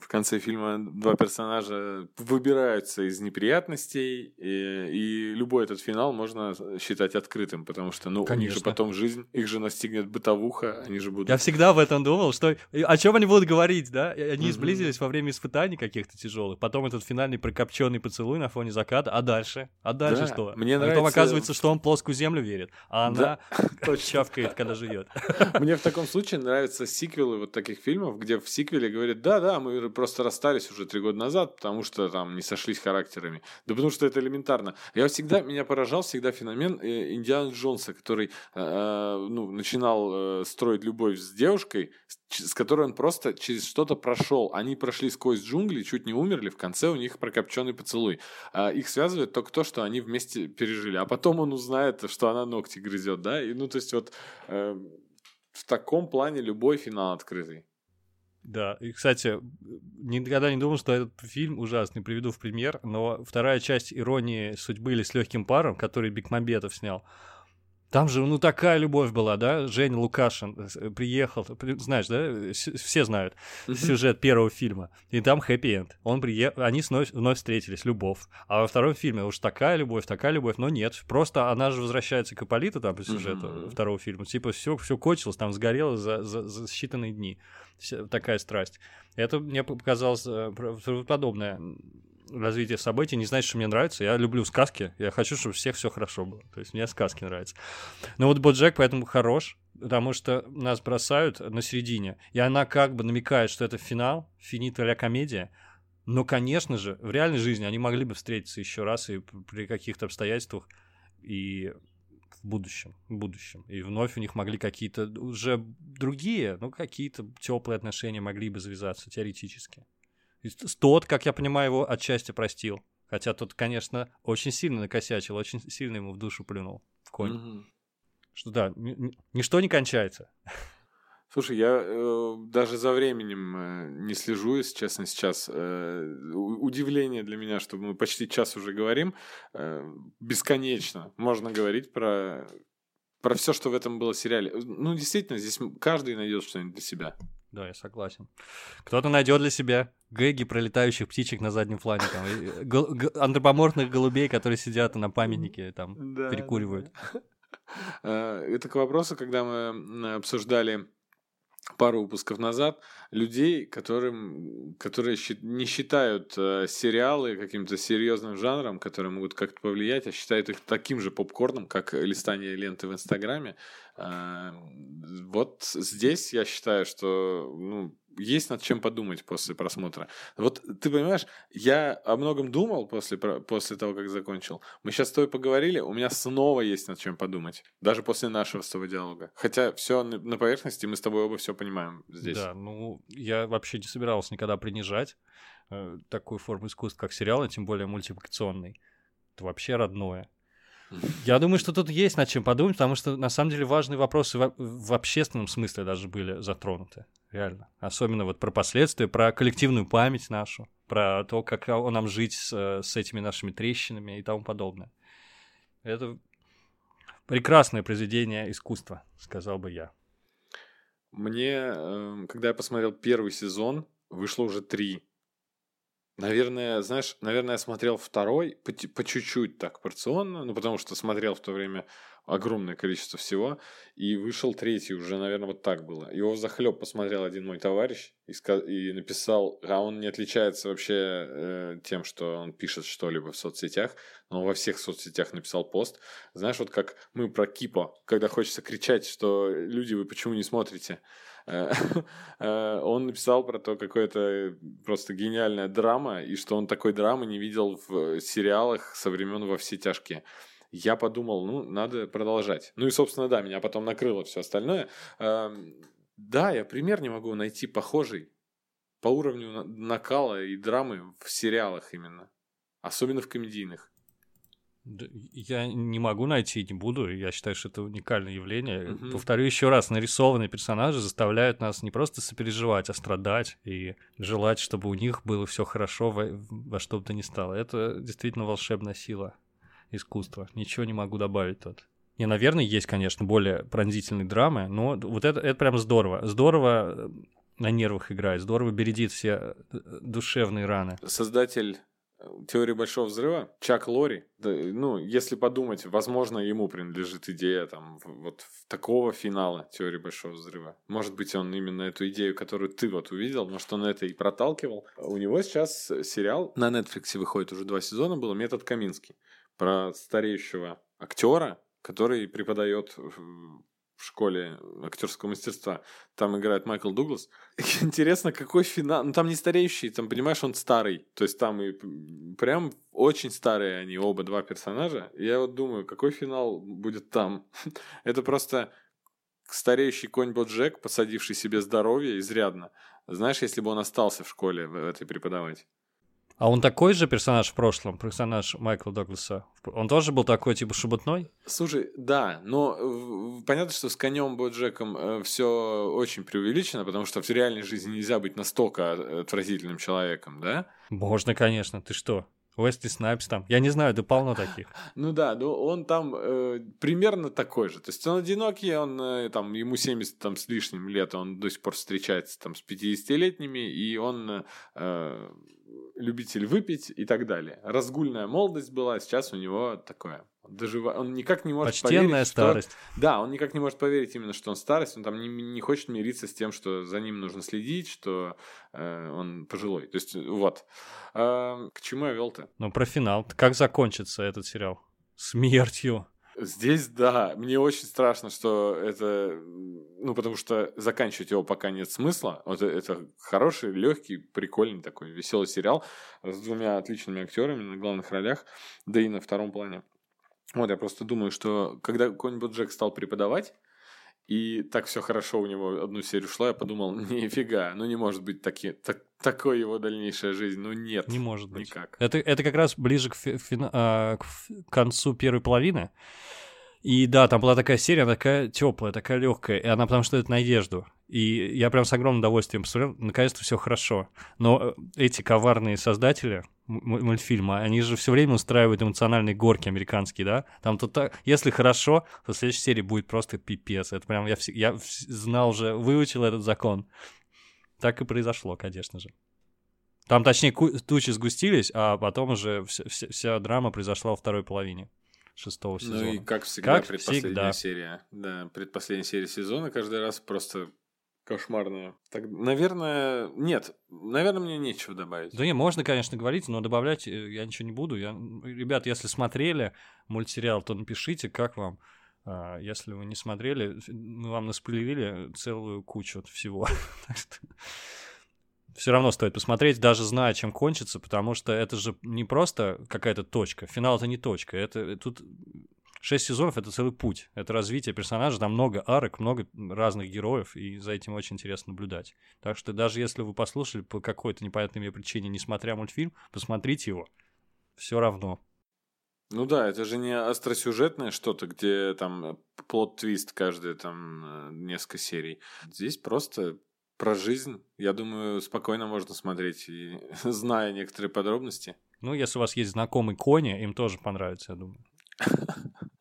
в конце фильма два персонажа выбираются из неприятностей, и, любой этот финал можно считать открытым, потому что, ну, у них же потом жизнь, их же настигнет бытовуха, они же будут... Я всегда об этом думал, что о чем они будут говорить, да? Они сблизились во время испытаний каких-то тяжелых, потом этот финальный прокопченный поцелуй на фоне заката, а дальше? А дальше Да, что? мне а потом нравится- оказывается, что он плоскую землю верит, а она Да, чавкает, когда живет. Мне в таком случае нравятся сиквелы вот таких фильмов, где в сиквеле говорят, да-да, мы просто расстались уже три года назад, потому что там не сошлись характерами. Да потому что это элементарно. Я всегда, меня поражал всегда феномен э, Индиана Джонса, который э, ну, начинал э, строить любовь с девушкой, с, с которой он просто через что-то прошел. Они прошли сквозь джунгли, чуть не умерли, в конце у них прокопченный поцелуй. А их связывает только то, что они вместе пережили. А потом он узнает, что она ногти грызет, да? И, ну, то есть вот э, в таком плане любой финал открытый. Да, и, кстати, никогда не думал, что этот фильм ужасный, приведу в пример, но вторая часть «Иронии судьбы» или «С легким паром», который Бекмамбетов снял, там же, ну, такая любовь была, да? Женя Лукашин э, приехал, при- знаешь, да? Все знают сюжет первого фильма. И там хэппи-энд. Он приехал, они вновь, вновь встретились, любовь. А во втором фильме уж такая любовь, такая любовь, но нет. Просто она же возвращается к Ипполиту там по сюжету второго фильма. Типа все, все кончилось, там сгорело за, за, за считанные дни. Вся- такая страсть. Это мне показалось э, подобное развитие событий. Не значит, что мне нравится. Я люблю сказки. Я хочу, чтобы всех все хорошо было. То есть мне сказки нравятся. Но вот Боджек поэтому хорош, потому что нас бросают на середине. И она как бы намекает, что это финал, финита ля комедия. Но, конечно же, в реальной жизни они могли бы встретиться еще раз и при каких-то обстоятельствах и в будущем, в будущем. И вновь у них могли какие-то уже другие, ну, какие-то теплые отношения могли бы завязаться теоретически. Тот, как я понимаю, его отчасти простил. Хотя тот, конечно, очень сильно накосячил, очень сильно ему в душу плюнул в конь. Мгм. Что да, ни- ни- ничто не кончается. Слушай, я э, даже за временем э, не слежу, если честно, сейчас. Э, удивление для меня, что мы почти час уже говорим. Э, бесконечно можно говорить про, про все, что в этом было сериале. Ну, действительно, здесь каждый найдет что-нибудь для себя. Да, я согласен. Кто-то найдет для себя гэги пролетающих птичек на заднем плане, там, и, гол- г- антропоморфных голубей, которые сидят на памятнике, там, Да, перекуривают. Э, Это к вопросу, когда мы обсуждали пару выпусков назад людей, которым, которые не считают э, сериалы каким-то серьезным жанром, которые могут как-то повлиять, а считают их таким же попкорном, как листание ленты в Инстаграме. Э, вот здесь я считаю, что ну, есть над чем подумать после просмотра. Вот ты понимаешь, я о многом думал после, после того, как закончил. Мы сейчас с тобой поговорили, у меня снова есть над чем подумать. Даже после нашего с тобой диалога. Хотя все на на поверхности, мы с тобой оба все понимаем здесь. Да, ну, я вообще не собирался никогда принижать э, такую форму искусства, как сериал, а тем более мультипликационный. Это вообще родное. Я думаю, что тут есть над чем подумать, потому что на самом деле важные вопросы в, в общественном смысле даже были затронуты. Реально. Особенно вот про последствия, про коллективную память нашу, про то, как нам жить с, с этими нашими трещинами и тому подобное. Это прекрасное произведение искусства, сказал бы я. Мне, эм, когда я посмотрел первый сезон, вышло уже три. Наверное, знаешь, наверное, я смотрел второй по, по чуть-чуть так порционно, ну, потому что смотрел в то время огромное количество всего, и вышел третий уже, наверное, вот так было. Его захлеб посмотрел один мой товарищ и, ска- и написал, а он не отличается вообще э, тем, что он пишет что-либо в соцсетях, но он во всех соцсетях написал пост. Знаешь, вот как мы про Кипо, когда хочется кричать, что люди, вы почему не смотрите? Э, э, Он написал про то, какое это просто гениальная драма, и что он такой драмы не видел в сериалах со времен во все тяжкие. Я подумал, ну, надо продолжать. Ну и, собственно, да, меня потом накрыло все остальное. Эм, Да, я пример не могу найти похожий по уровню на- накала и драмы в сериалах именно. Особенно в комедийных. Я не могу найти и не буду. Я считаю, что это уникальное явление. Мгм. Повторю еще раз, нарисованные персонажи заставляют нас не просто сопереживать, а страдать и желать, чтобы у них было все хорошо во, во что бы то ни стало. Это действительно волшебная сила искусства. Ничего не могу добавить тут. Не, наверное, есть, конечно, более пронзительные драмы, но вот это, это прям здорово. Здорово э, на нервах играет, здорово бередит все э, душевные раны. Создатель э, теории Большого Взрыва, Чак Лори, да, ну, если подумать, возможно, ему принадлежит идея там вот такого финала теории Большого Взрыва. Может быть, он именно эту идею, которую ты вот увидел, может, он это и проталкивал. У него сейчас сериал на Netflix выходит уже два сезона, было «Метод Каминский» про стареющего актера, который преподает в школе актерского мастерства. Там играет Майкл Дуглас. Интересно, какой финал. Ну, там не стареющий, там, понимаешь, он старый. То есть там и прям очень старые они оба два персонажа. Я вот думаю, какой финал будет там. Это просто стареющий конь Боджек, посадивший себе здоровье изрядно. Знаешь, если бы он остался в школе в этой преподавать. А он такой же персонаж в прошлом, персонаж Майкла Догласа? Он тоже был такой, типа, шебутной? Слушай, да, но э, понятно, что с конем Боджеком все очень преувеличено, потому что в реальной жизни нельзя быть настолько э, отвратительным человеком, да? Можно, конечно. Ты что? Уэсли Снайпс там. Я не знаю, да полно таких. Ну да, но он там э, примерно такой же. То есть он одинокий, он э, там ему 70 там, с лишним лет, он до сих пор встречается там с 50-летними, и он э, любитель выпить и так далее. Разгульная молодость была, сейчас у него такое. Он, дожива... он никак не может Почтенная поверить, что- старость. Да, он никак не может поверить именно, что он старость, он там не, не хочет мириться с тем, что за ним нужно следить, что э, он пожилой. То есть, вот. А, к чему я вел-то? Ну, про финал. Как закончится этот сериал? Смертью. Здесь, да, мне очень страшно, что это, ну, потому что заканчивать его пока нет смысла. Вот э- это хороший, легкий, прикольный такой веселый сериал с двумя отличными актерами на главных ролях, да и на втором плане. Вот, я просто думаю, что когда какой-нибудь Джек стал преподавать, и так все хорошо у него одну серию шло, я подумал, нифига, ну не может быть таки, так, такой его дальнейшая жизнь, ну нет. Не может быть. Никак. Это, это как раз ближе к, фи- фина- а, к концу первой половины. И да, там была такая серия, она такая теплая, такая легкая, и она потому что это надежду. И я прям с огромным удовольствием посмотрел, наконец-то все хорошо. Но э, эти коварные создатели мультфильма, они же все время устраивают эмоциональные горки американские, да? Там то так, если хорошо, то следующей серии будет просто пипец. Это прям я, я знал уже, выучил этот закон. Так и произошло, конечно же. Там, точнее, тучи сгустились, а потом уже вся, вся драма произошла во второй половине шестого сезона. Ну и как всегда, как предпоследняя всегда. серия. Да, предпоследняя серия сезона каждый раз просто кошмарная. Так, наверное, нет, наверное, мне нечего добавить. Да не, можно, конечно, говорить, но добавлять э, я ничего не буду. Я... Ребят, если смотрели мультсериал, то напишите, как вам. А, если вы не смотрели, мы вам наспойлерили целую кучу всего. все равно стоит посмотреть, даже зная, чем кончится, потому что это же не просто какая-то точка. Финал это не точка. Это тут шесть сезонов это целый путь. Это развитие персонажа, там много арок, много разных героев, и за этим очень интересно наблюдать. Так что даже если вы послушали по какой-то непонятной мне причине, не смотря мультфильм, посмотрите его. Все равно. Ну да, это же не остросюжетное что-то, где там плод-твист каждые там э, несколько серий. Здесь просто про жизнь, я думаю, спокойно можно смотреть, и, зная некоторые подробности. Ну, если у вас есть знакомый Кони, им тоже понравится, я думаю.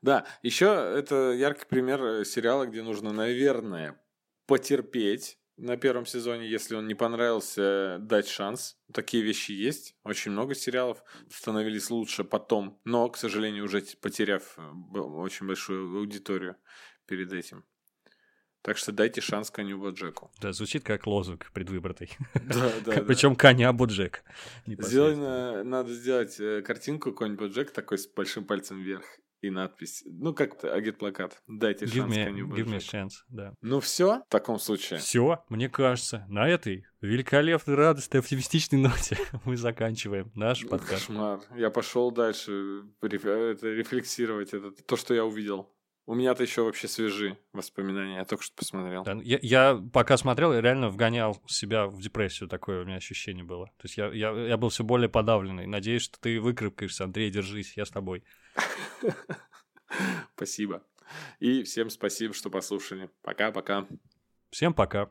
Да, еще это яркий пример э, сериала, где нужно, наверное, потерпеть на первом сезоне, если он не понравился, дать шанс. Такие вещи есть. Очень много сериалов становились лучше потом, но, к сожалению, уже потеряв э, очень большую аудиторию перед этим. Так что дайте шанс коню Боджеку. Да, звучит как лозунг предвыборный. Да, да. Причем коня Боджек. Сделано, надо сделать э, картинку конь Боджек такой с большим пальцем вверх и надпись. Ну, как-то агит-плакат. Дайте give шанс me, коню. Give me chance, да. Ну все, в таком случае. Все, мне кажется, на этой великолепной, радостной, оптимистичной ноте мы заканчиваем наш подкаст. Кошмар. Я пошел дальше это, рефлексировать это, то, что я увидел. У меня-то еще вообще свежи воспоминания, я только что посмотрел. Да, я, я пока смотрел, я реально вгонял себя в депрессию, такое у меня ощущение было. То есть я, я, я был все более подавленный. Надеюсь, что ты выкрепкаешься, Андрей, держись, я с тобой. Спасибо. И всем спасибо, что послушали. Пока-пока. Всем пока.